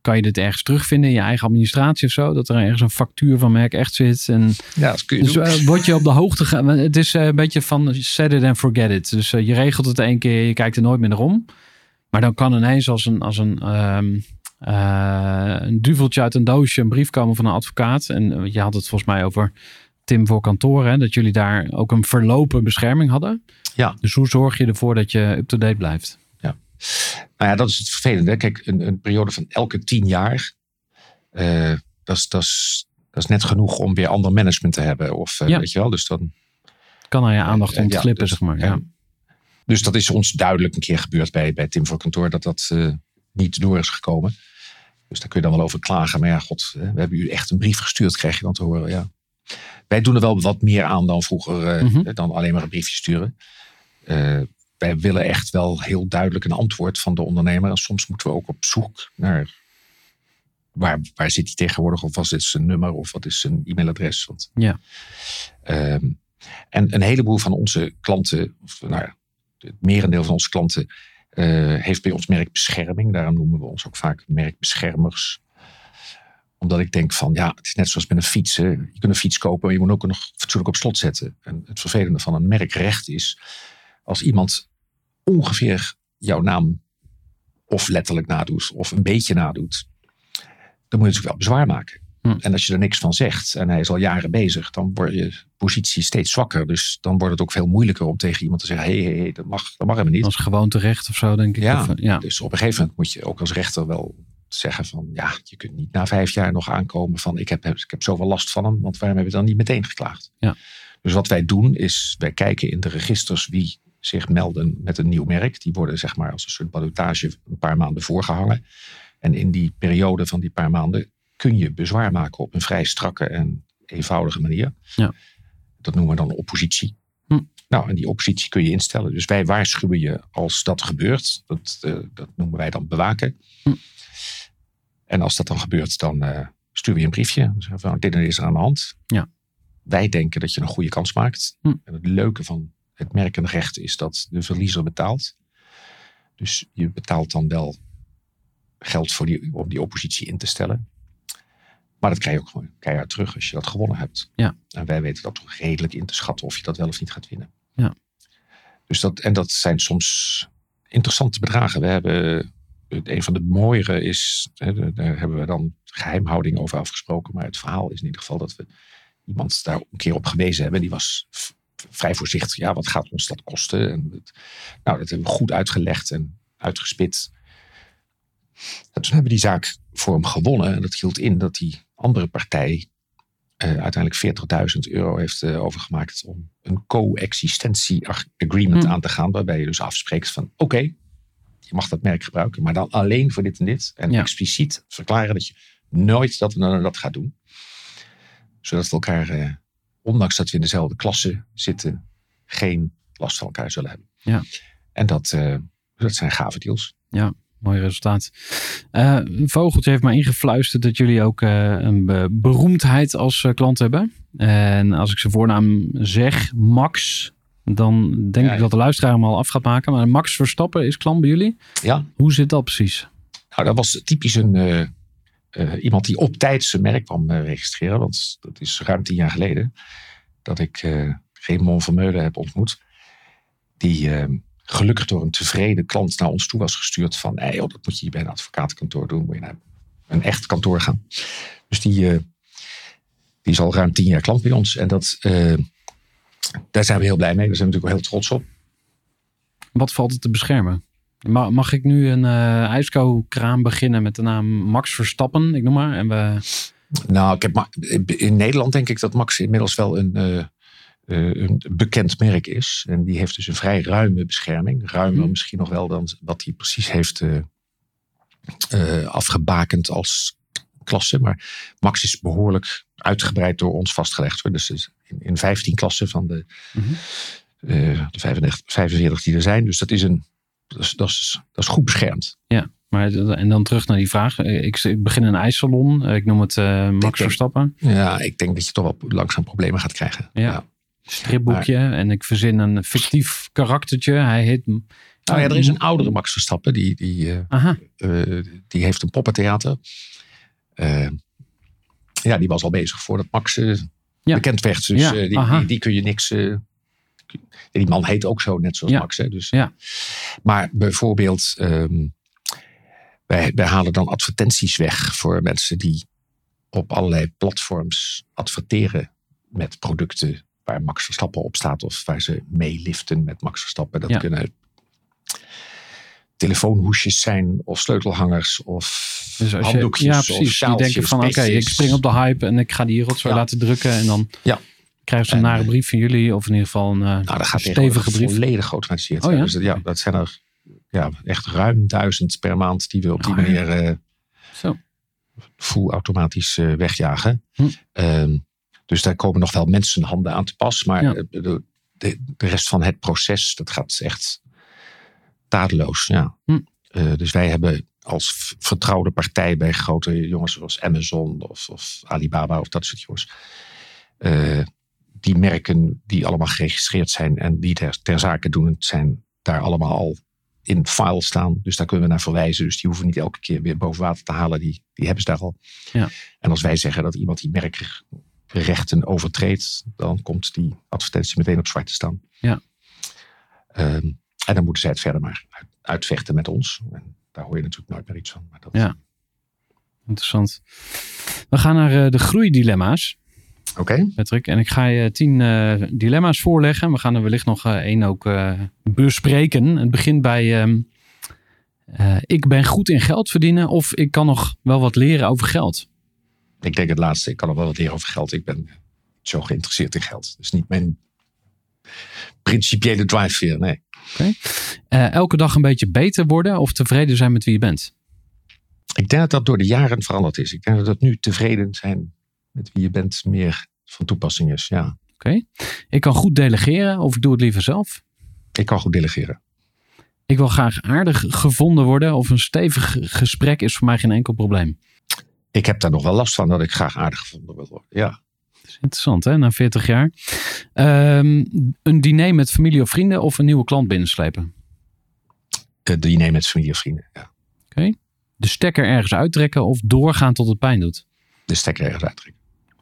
kan je dit ergens terugvinden in je eigen administratie of zo? Dat er ergens een factuur van merk echt zit. En Ja, dat kun je dus eh, word je op de hoogte gaan. Het is eh, een beetje van set it and forget it. Dus eh, je regelt het één keer, je kijkt er nooit meer naar om. Maar dan kan ineens als een, als een, ehm, eh, een duveltje uit een doosje een brief komen van een advocaat. En je had het volgens mij over Tim voor kantoor. Hè, dat jullie daar ook een verlopen bescherming hadden. Ja. Dus hoe zorg je ervoor dat je up-to-date blijft? Nou ja, dat is het vervelende. Kijk, een, een periode van elke tien jaar. eh, dat, is, dat, is, dat is net genoeg om weer ander management te hebben. Of, eh, Ja. Weet je wel? Dus, dan, Kan aan je aandacht eh, ja, ontglippen, dus- zeg maar. Ja. dus dat is ons duidelijk een keer gebeurd bij, bij Tim voor kantoor. Dat dat niet door is gekomen. Dus daar kun je dan wel over klagen. Maar ja, god, we hebben u echt een brief gestuurd, krijg je dan te horen. Ja. Wij doen er wel wat meer aan dan vroeger. Mhm. Dan alleen maar een briefje sturen. Eh, wij willen echt wel heel duidelijk een antwoord van de ondernemer. En soms moeten we ook op zoek naar waar, waar zit hij tegenwoordig? Of wat is zijn nummer? Of wat is zijn e-mailadres? Want, Ja. Ehm, en een heleboel van onze klanten, of nou het merendeel van onze klanten, eh, heeft bij ons merkbescherming. Daarom noemen we ons ook vaak merkbeschermers. Omdat ik denk van, ja, het is net zoals met een fiets. hè. Je kunt een fiets kopen, maar je moet ook nog fatsoenlijk op slot zetten. En het vervelende van een merkrecht is, als iemand ongeveer jouw naam of letterlijk nadoet, of een beetje nadoet, dan moet je natuurlijk wel bezwaar maken. Hm. En als je er niks van zegt en hij is al jaren bezig, dan wordt je positie steeds zwakker. Dus dan wordt het ook veel moeilijker om tegen iemand te zeggen: hé, hey, hey, dat, mag, dat mag helemaal niet. Als gewoonterecht of zo, denk ik. Ja. Of, eh, ja. Dus op een gegeven moment moet je ook als rechter wel zeggen: van ja, je kunt niet na vijf jaar nog aankomen van ik heb, ik heb zoveel last van hem, want waarom heb je dan niet meteen geklaagd? Ja. Dus wat wij doen is, wij kijken in de registers wie zich melden met een nieuw merk. Die worden zeg maar als een soort ballotage een paar maanden voorgehangen. En in die periode van die paar maanden kun je bezwaar maken op een vrij strakke en eenvoudige manier. Ja. Dat noemen we dan oppositie. Hm. Nou, en die oppositie kun je instellen. Dus wij waarschuwen je als dat gebeurt. Dat, eh, dat noemen wij dan bewaken. Hm. En als dat dan gebeurt, dan sturen we je een briefje. Dan zeggen we, van, dit is er aan de hand. Ja. Wij denken dat je een goede kans maakt. Hm. En het leuke van het merkenrecht is dat de verliezer betaalt. Dus je betaalt dan wel geld voor die, om die oppositie in te stellen. Maar dat krijg je ook gewoon keihard terug als je dat gewonnen hebt. Ja. En wij weten dat toch redelijk in te schatten of je dat wel of niet gaat winnen. Ja. Dus dat, en dat zijn soms interessante bedragen. We hebben, een van de mooiere is, hè, daar hebben we dan geheimhouding over afgesproken. Maar het verhaal is in ieder geval dat we iemand daar een keer op gewezen hebben. Die was vrij voorzichtig. Ja, wat gaat ons dat kosten? En het, nou, dat hebben we goed uitgelegd en uitgespit. En toen hebben we die zaak voor hem gewonnen. En dat hield in dat die andere partij eh, uiteindelijk 40.000 euro heeft eh, overgemaakt om een co-existentie ag- agreement Hm. aan te gaan. Waarbij je dus afspreekt van oké, je mag dat merk gebruiken, maar dan alleen voor dit en dit. En Ja. expliciet verklaren dat je nooit dat, dat gaat doen. Zodat we elkaar, eh, ondanks dat we in dezelfde klasse zitten, geen last van elkaar zullen hebben. Ja. En dat, eh, dat zijn gave deals. Mooi resultaat. Een vogeltje heeft mij ingefluisterd dat jullie ook eh, een be- beroemdheid als klant hebben. En als ik zijn voornaam zeg, Max, dan denk Ja, ik ja. dat de luisteraar hem al af gaat maken. Maar Max Verstappen is klant bij jullie. Ja, Hoe zit dat precies? Nou, dat was typisch een, eh, iemand die op tijd zijn merk kwam eh, registreren. Want dat is ruim tien jaar geleden dat ik eh Raymond Vermeulen heb ontmoet. Die gelukkig door een tevreden klant naar ons toe was gestuurd. Van, joh, dat moet je bij een advocatenkantoor doen. Moet je naar een echt kantoor gaan. Dus die, die is al ruim tien jaar klant bij ons. En dat, daar zijn we heel blij mee. Daar zijn we natuurlijk heel trots op. Wat valt het te beschermen? Ma- Mag ik nu een eh ijsko-kraam beginnen met de naam Max Verstappen? Ik noem maar. En we, Nou, ik heb Ma- in Nederland denk ik dat Max inmiddels wel een, eh, eh, een bekend merk is. En die heeft dus een vrij ruime bescherming. Ruimer Hmm. misschien nog wel dan wat hij precies heeft afgebakend als klasse. Maar Max is behoorlijk uitgebreid door ons vastgelegd. Hoor. Dus in, in 15 klassen van de, Mhm. de 35, 45 die er zijn. Dus dat is, een, dat is, dat is, dat is goed beschermd. maar Maar, en dan terug naar die vraag. Eh, Ik, ik begin een ijssalon. Eh, Ik noem het eh, Max Verstappen. Ja, ik denk dat je toch wel langzaam problemen gaat krijgen. Ja. Stripboekje. En ik verzin een fictief karaktertje. Hij heet... Nou ja, er is een oudere Max Verstappen. Die, die, die heeft een poppentheater. Ja, die was al bezig voordat Max Ja. bekend werd. Dus Ja, die, die, die kun je niks... die man heet ook zo, net zoals Ja. Max. Hè, dus. Ja. Maar bijvoorbeeld, ehm, wij, wij halen dan advertenties weg voor mensen die op allerlei platforms adverteren met producten waar Max Verstappen op staat of waar ze meeliften met Max Verstappen. Dat Ja. kunnen telefoonhoesjes zijn of sleutelhangers of dus als je, handdoekjes ja of precies. Die denken van, oké, ik spring op de hype en ik ga die rotzooi Ja. laten drukken. En dan Ja. Krijgen ze een En, nare eh, brief van jullie. Of in ieder geval een eh, Nou, dat gaat stevige brief. volledig geautomatiseerd. Oh ja? Dus dat- ja, dat zijn er ja, echt ruim duizend per maand die we op die Oh ja. manier eh, Zo. full automatisch wegjagen. Hm. Ehm, dus daar komen nog wel mensenhanden aan te pas. Maar Ja. de, de, rest van het proces, dat gaat echt tadeloos. Ja. Hm. Dus wij hebben als vertrouwde partij bij grote jongens zoals Amazon of, of Alibaba of dat soort jongens. Die merken die allemaal geregistreerd zijn en die ter, ter zake doen, zijn daar allemaal al in file staan. Dus daar kunnen we naar verwijzen. Dus die hoeven niet elke keer weer boven water te halen. Die, die hebben ze daar al. Ja. En als wij zeggen dat iemand die merkrechten overtreedt, dan komt die advertentie meteen op zwart te staan. Ja. Ehm, en dan moeten zij het verder maar uit- uitvechten met ons. En daar hoor je natuurlijk nooit meer iets van. Maar dat, Ja. Interessant. We gaan naar eh, de groeidilemma's, Oké. Patrick. En ik ga je tien eh, dilemma's voorleggen. We gaan er wellicht nog eh, één ook eh, bespreken. Het begint bij... ehm, eh, ik ben goed in geld verdienen of ik kan nog wel wat leren over geld. Ik denk het laatste. Ik kan nog wel wat leren over geld. Ik ben zo geïnteresseerd in geld. Dus niet mijn principiële drive Nee. Elke dag een beetje beter worden of tevreden zijn met wie je bent. Ik denk dat dat door de jaren veranderd is. Ik denk dat dat nu tevreden zijn met wie je bent meer van toepassing is. Ja, Ik kan goed delegeren of ik doe het liever zelf. ik kan goed delegeren. Ik wil graag aardig gevonden worden of een stevig gesprek is voor mij geen enkel probleem. Ik heb daar nog wel last van dat ik graag aardig gevonden wil worden. Ja, Dat is interessant hè, na 40 jaar. Ehm, een diner met familie of vrienden of een nieuwe klant binnenslepen. de diner met familie of vrienden. Ja. De stekker ergens uittrekken of doorgaan tot het pijn doet. De stekker ergens uittrekken.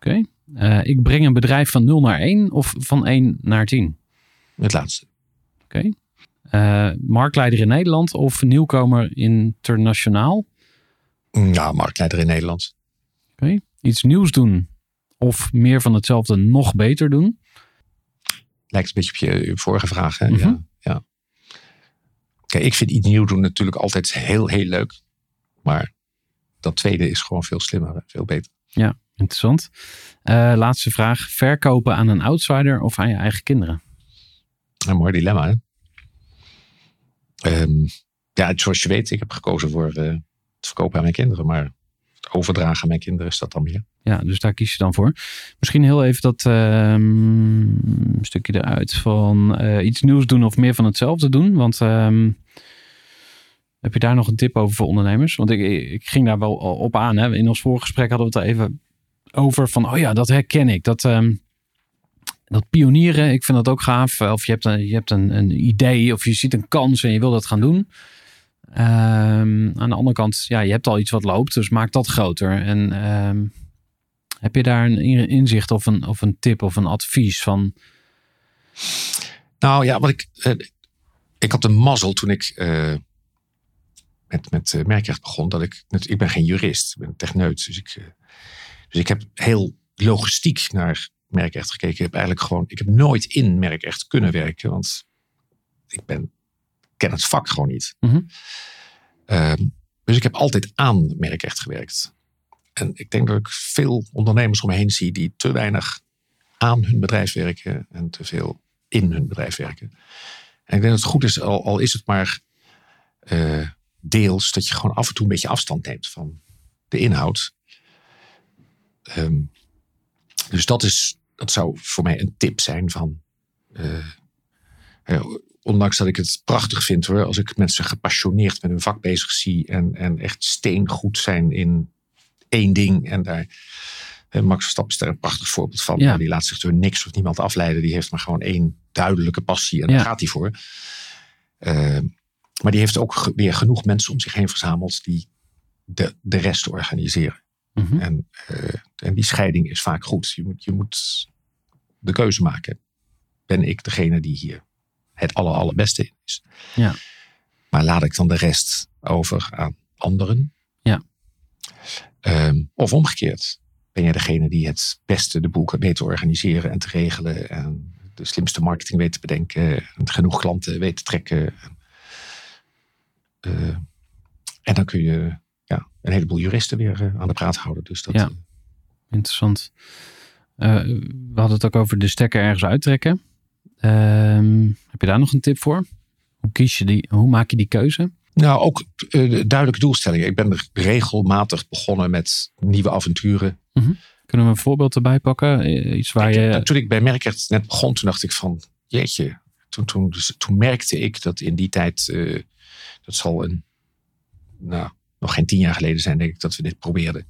Oké. Eh, ik breng een bedrijf van 0 naar 1 of van 1 naar 10. Het laatste. Eh, marktleider in Nederland of nieuwkomer internationaal. Nou, marktleider in Nederland. Iets nieuws doen of meer van hetzelfde nog beter doen. Lijkt een beetje op je, je vorige vraag. Hè? Mhm. Ja, ja. Kijk, ik vind iets nieuw doen natuurlijk altijd heel, heel leuk. Maar dat tweede is gewoon veel slimmer. Veel beter. Interessant. Eh, laatste vraag. Verkopen aan een outsider of aan je eigen kinderen? Een mooi dilemma, hè? Ehm, ja, zoals je weet, ik heb gekozen voor eh, het verkopen aan mijn kinderen. Maar het overdragen aan mijn kinderen is dat dan meer. Ja, dus daar kies je dan voor. Misschien heel even dat ehm, stukje eruit van eh, iets nieuws doen of meer van hetzelfde doen. Want ehm, heb je daar nog een tip over voor ondernemers? Want ik, ik ging daar wel op aan. Hè. In ons voorgesprek hadden we het er even over van, oh ja, dat herken ik. Dat, ehm, dat pionieren, ik vind dat ook gaaf. Of je hebt, een, je hebt een, een idee of je ziet een kans en je wil dat gaan doen. Ehm, aan de andere kant, ja, je hebt al iets wat loopt, dus maak dat groter. En ehm, heb je daar een in- inzicht of een, of een tip of een advies van? Nou ja, wat ik, eh, ik had de mazzel toen ik eh, met, met eh, merkrecht begon. Dat ik, ik ben geen jurist, ik ben techneut. Dus ik, dus ik heb heel logistiek naar merkrecht gekeken. Ik heb eigenlijk gewoon, ik heb nooit in merkrecht kunnen werken. Want ik ben, ken het vak gewoon niet. Mhm. Ehm, dus ik heb altijd aan merkrecht gewerkt. En ik denk dat ik veel ondernemers om me heen zie die te weinig aan hun bedrijf werken en te veel in hun bedrijf werken. En ik denk dat het goed is, al, al is het maar eh, deels, dat je gewoon af en toe een beetje afstand neemt van de inhoud. Ehm, dus dat, is, dat zou voor mij een tip zijn van eh, ondanks dat ik het prachtig vind hoor, als ik mensen gepassioneerd met hun vak bezig zie en, en echt steengoed zijn in één ding. En daar, Max Verstappen is daar een prachtig voorbeeld van. Ja. Die laat zich door niks of niemand afleiden. Die heeft maar gewoon één duidelijke passie en Ja. daar gaat hij voor. Eh, maar die heeft ook weer genoeg mensen om zich heen verzameld die de, de rest organiseren. Mhm. En, eh, en die scheiding is vaak goed. Je moet, je moet de keuze maken. Ben ik degene die hier het aller, allerbeste in is? Ja. Maar laat ik dan de rest over aan anderen? Ja. Ehm, of omgekeerd. Ben jij degene die het beste de boel weet te organiseren en te regelen? En de slimste marketing weet te bedenken. En genoeg klanten weet te trekken. Eh, en dan kun je ja, een heleboel juristen weer eh, aan de praat houden. Dus dat, Ja. eh, Interessant. Eh, we hadden het ook over de stekker ergens uittrekken. Ehm, heb je daar nog een tip voor? Hoe, kies je die, hoe maak je die keuze? Nou, ook duidelijke doelstellingen. Ik ben regelmatig begonnen met nieuwe avonturen. Kunnen we een voorbeeld erbij pakken? Iets waar Ik- je... Toen ik bij Merkert net begon, toen dacht ik van, jeetje. Toen, toen, dus, toen merkte ik dat in die tijd, eh, dat zal een, nou, nog geen tien jaar geleden zijn, denk ik, dat we dit probeerden.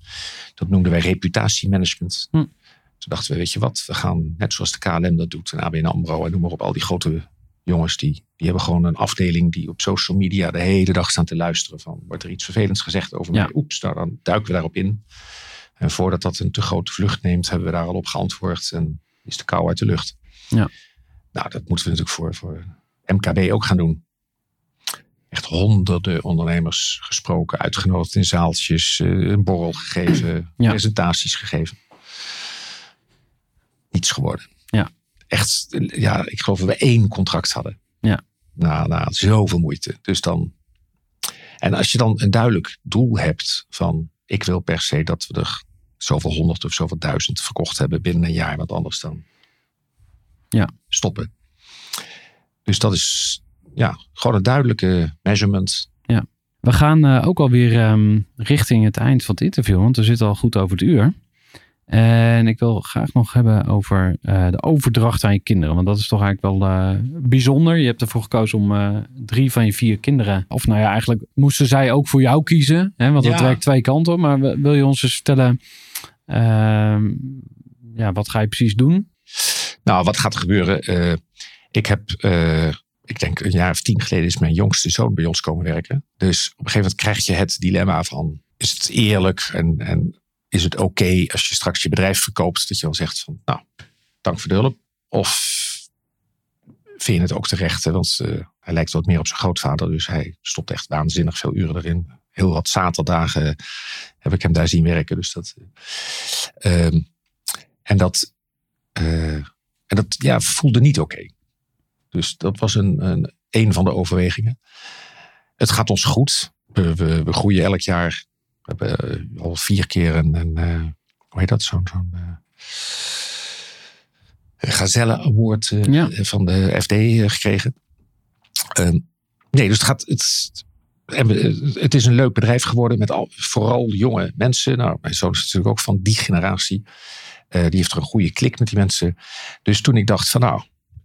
Dat noemden wij reputatiemanagement. Hm. Toen dachten we, weet je wat, we gaan net zoals de KLM dat doet, en ABN AMRO en noem maar op, al die grote jongens, die, die hebben gewoon een afdeling die op social media de hele dag staan te luisteren van, wordt er iets vervelends gezegd over Ja. mij? Oeps, nou, dan duiken we daarop in. En voordat dat een te grote vlucht neemt, hebben we daar al op geantwoord en is de kou uit de lucht. Ja. Nou, dat moeten we natuurlijk voor, voor MKB ook gaan doen. Echt honderden ondernemers gesproken, uitgenodigd in zaaltjes, eh, een borrel gegeven, Ja. presentaties gegeven. Niets geworden. Ja. Echt, ja, ik geloof dat we één contract hadden. Ja. Na, na zoveel moeite. Dus dan. En als je dan een duidelijk doel hebt van ik wil per se dat we er zoveel honderd of zoveel duizend verkocht hebben binnen een jaar, want anders dan Ja. stoppen. Dus dat is ja, gewoon een duidelijke measurement. We gaan eh, ook alweer ehm, richting het eind van het interview, want we zitten al goed over het uur. En ik wil graag nog hebben over eh, de overdracht aan je kinderen. Want dat is toch eigenlijk wel eh, bijzonder. Je hebt ervoor gekozen om drie van je vier kinderen. Of nou ja, eigenlijk moesten zij ook voor jou kiezen. Hè, want dat Ja. werkt twee kanten op. Maar wil je ons eens vertellen, ehm, ja, wat ga je precies doen? Nou, wat gaat er gebeuren? Ik heb, ik denk een jaar of tien geleden is mijn jongste zoon bij ons komen werken. Dus op een gegeven moment krijg je het dilemma van, is het eerlijk en, en is het oké als je straks je bedrijf verkoopt, dat je dan zegt van, nou, dank voor de hulp. Of vind je het ook terecht, hè? want eh, hij lijkt wat meer op zijn grootvader, dus hij stopt echt waanzinnig veel uren erin. Heel wat zaterdagen heb ik hem daar zien werken. Dus dat, eh, ehm, en dat, eh, en dat ja, voelde niet oké. Dus dat was een, een, een van de overwegingen. Het gaat ons goed. We, we, we groeien elk jaar. We hebben eh, al vier keer een, een eh, hoe heet dat, zo'n zo'n eh, Gazelle Award Ja. van de FD gekregen. Ehm, nee, dus het gaat. Het, en het is een leuk bedrijf geworden met al, vooral jonge mensen. Nou, mijn zoon is natuurlijk ook van die generatie. Die heeft er een goede klik met die mensen. Dus toen ik dacht van nou,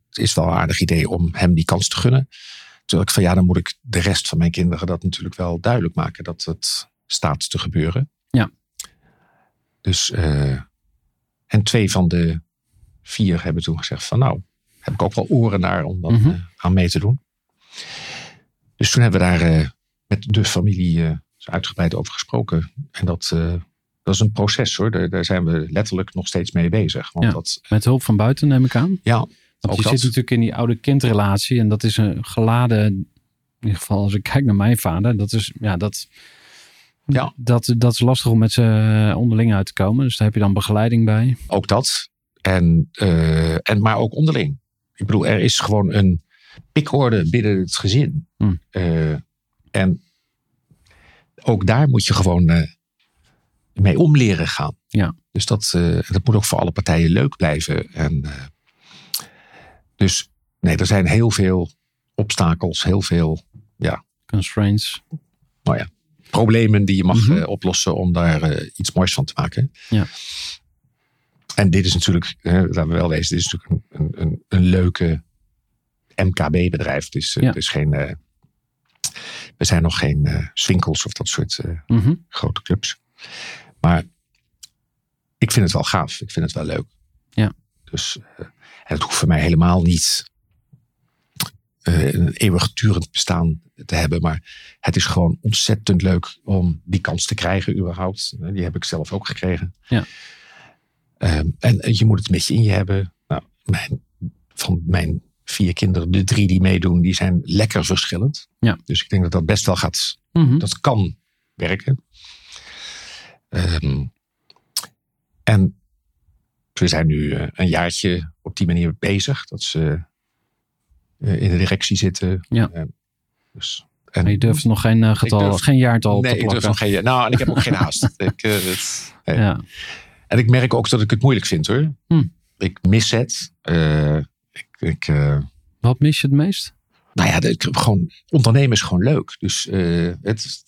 het is wel een aardig idee om hem die kans te gunnen. Dacht ik van ja, dan moet ik de rest van mijn kinderen dat natuurlijk wel duidelijk maken dat het staat te gebeuren. Ja. Dus, eh, en twee van de vier hebben toen gezegd van nou, heb ik ook wel oren naar om dat Mhm. eh, aan mee te doen. Dus toen hebben we daar eh, met de familie uitgebreid over gesproken. En dat, dat is een proces hoor. Daar, daar zijn we letterlijk nog steeds mee bezig. Want Ja. dat, Met hulp van buiten neem ik aan. ja, Want je dat. zit natuurlijk in die oude kindrelatie. En dat is een geladen, in ieder geval als ik kijk naar mijn vader. Dat is, ja, dat, Ja. dat, dat is lastig om met ze onderling uit te komen. Dus daar heb je dan begeleiding bij. ook dat. En, eh, en, maar ook onderling. Ik bedoel, er is gewoon een pikorde binnen het gezin. Hmm. Eh, en ook daar moet je gewoon eh, mee om leren gaan. Ja. Dus dat, dat moet ook voor alle partijen leuk blijven. En, dus nee, er zijn heel veel obstakels, heel veel Constraints. problemen die je mag Mhm. eh, oplossen om daar eh, iets moois van te maken. Ja. En dit is natuurlijk, eh, laten we wel wezen, dit is natuurlijk een, een, een, leuke MKB-bedrijf. Het is, Ja. het is geen, we zijn nog geen Swinkels of dat soort Mhm. grote clubs. Maar ik vind het wel gaaf. Ik vind het wel leuk. Ja. Dus eh, en het hoeft voor mij helemaal niet eh, een eeuwigdurend bestaan te hebben. Maar het is gewoon ontzettend leuk om die kans te krijgen überhaupt. Eh, Die heb ik zelf ook gekregen. Ja. Ehm, en je moet het met je in je hebben. Nou, mijn, van mijn vier kinderen, de drie die meedoen, die zijn lekker verschillend. Ja. Dus ik denk dat dat best wel gaat Mhm. dat kan werken. Ehm, en we zijn nu eh, een jaartje op die manier bezig. Dat ze eh, in de directie zitten. Ja. Eh, dus, en, Maar je durft nog geen getal, durf- geen jaartal nee, te ik durf plakken. nog geen. Nou, en ik heb ook geen haast. Ik, het- nee. Ja. En ik merk ook dat ik het moeilijk vind hoor. Hm. Ik mis het. Ik, ik, Wat mis je het meest? nou ja, de- gewoon, ondernemen is gewoon leuk. Dus het,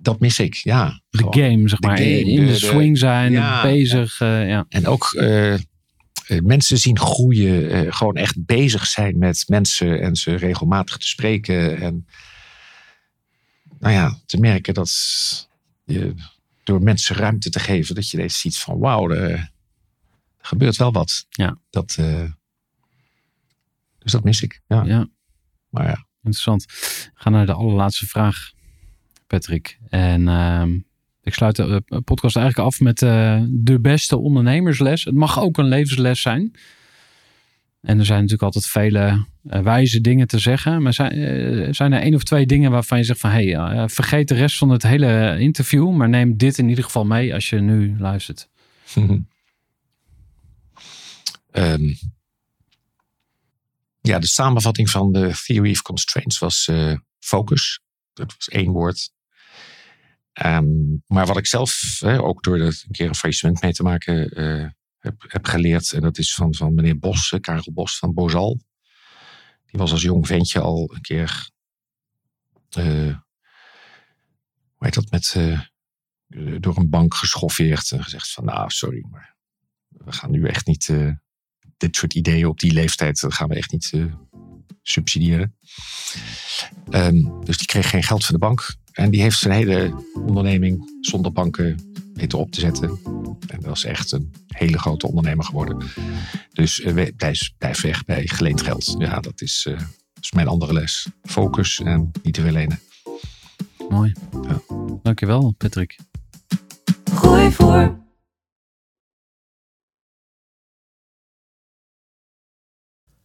dat mis ik, ja. De Gewoon. game, zeg maar. game, in de- swing zijn, Ja. bezig. eh, ja. En ook eh, eh, mensen zien groeien, gewoon echt bezig zijn met mensen en ze regelmatig te spreken. En nou ja, te merken dat je door mensen ruimte te geven, dat je ineens ziet van wauw, er, gebeurt wel wat. Ja. Dat, dus dat mis ik. Ja. ja, Maar ja, interessant. We gaan naar de allerlaatste vraag, Patrick. En ehm, ik sluit de eh, podcast eigenlijk af met eh, de beste ondernemersles. Het mag ook een levensles zijn. En er zijn natuurlijk altijd vele eh, wijze dingen te zeggen. Maar zijn, zijn er één of twee dingen waarvan je zegt van... hé, vergeet de rest van het hele interview... maar neem dit in ieder geval mee als je nu luistert. Ehm, ja, de samenvatting van de Theory of Constraints was focus. Dat was één woord. Ehm, maar wat ik zelf, hè, ook door er een keer een faillissement mee te maken, eh, heb, heb geleerd. En dat is van, van meneer Bos, Karel Bos van Bozal. Die was als jong ventje al een keer, eh, hoe heet dat, met, eh, door een bank geschoffeerd. En gezegd van, nou, sorry, maar we gaan nu echt niet dit soort ideeën op die leeftijd, dat gaan we echt niet subsidiëren. Ehm, dus die kreeg geen geld van de bank. En die heeft zijn hele onderneming zonder banken weten op te zetten. En dat is echt een hele grote ondernemer geworden. Dus we- blijf, blijf weg bij geleend geld. Ja, dat is, eh, dat is mijn andere les. Focus en niet te veel lenen. Mooi. Ja. Dankjewel, Patrick. Gooi voor.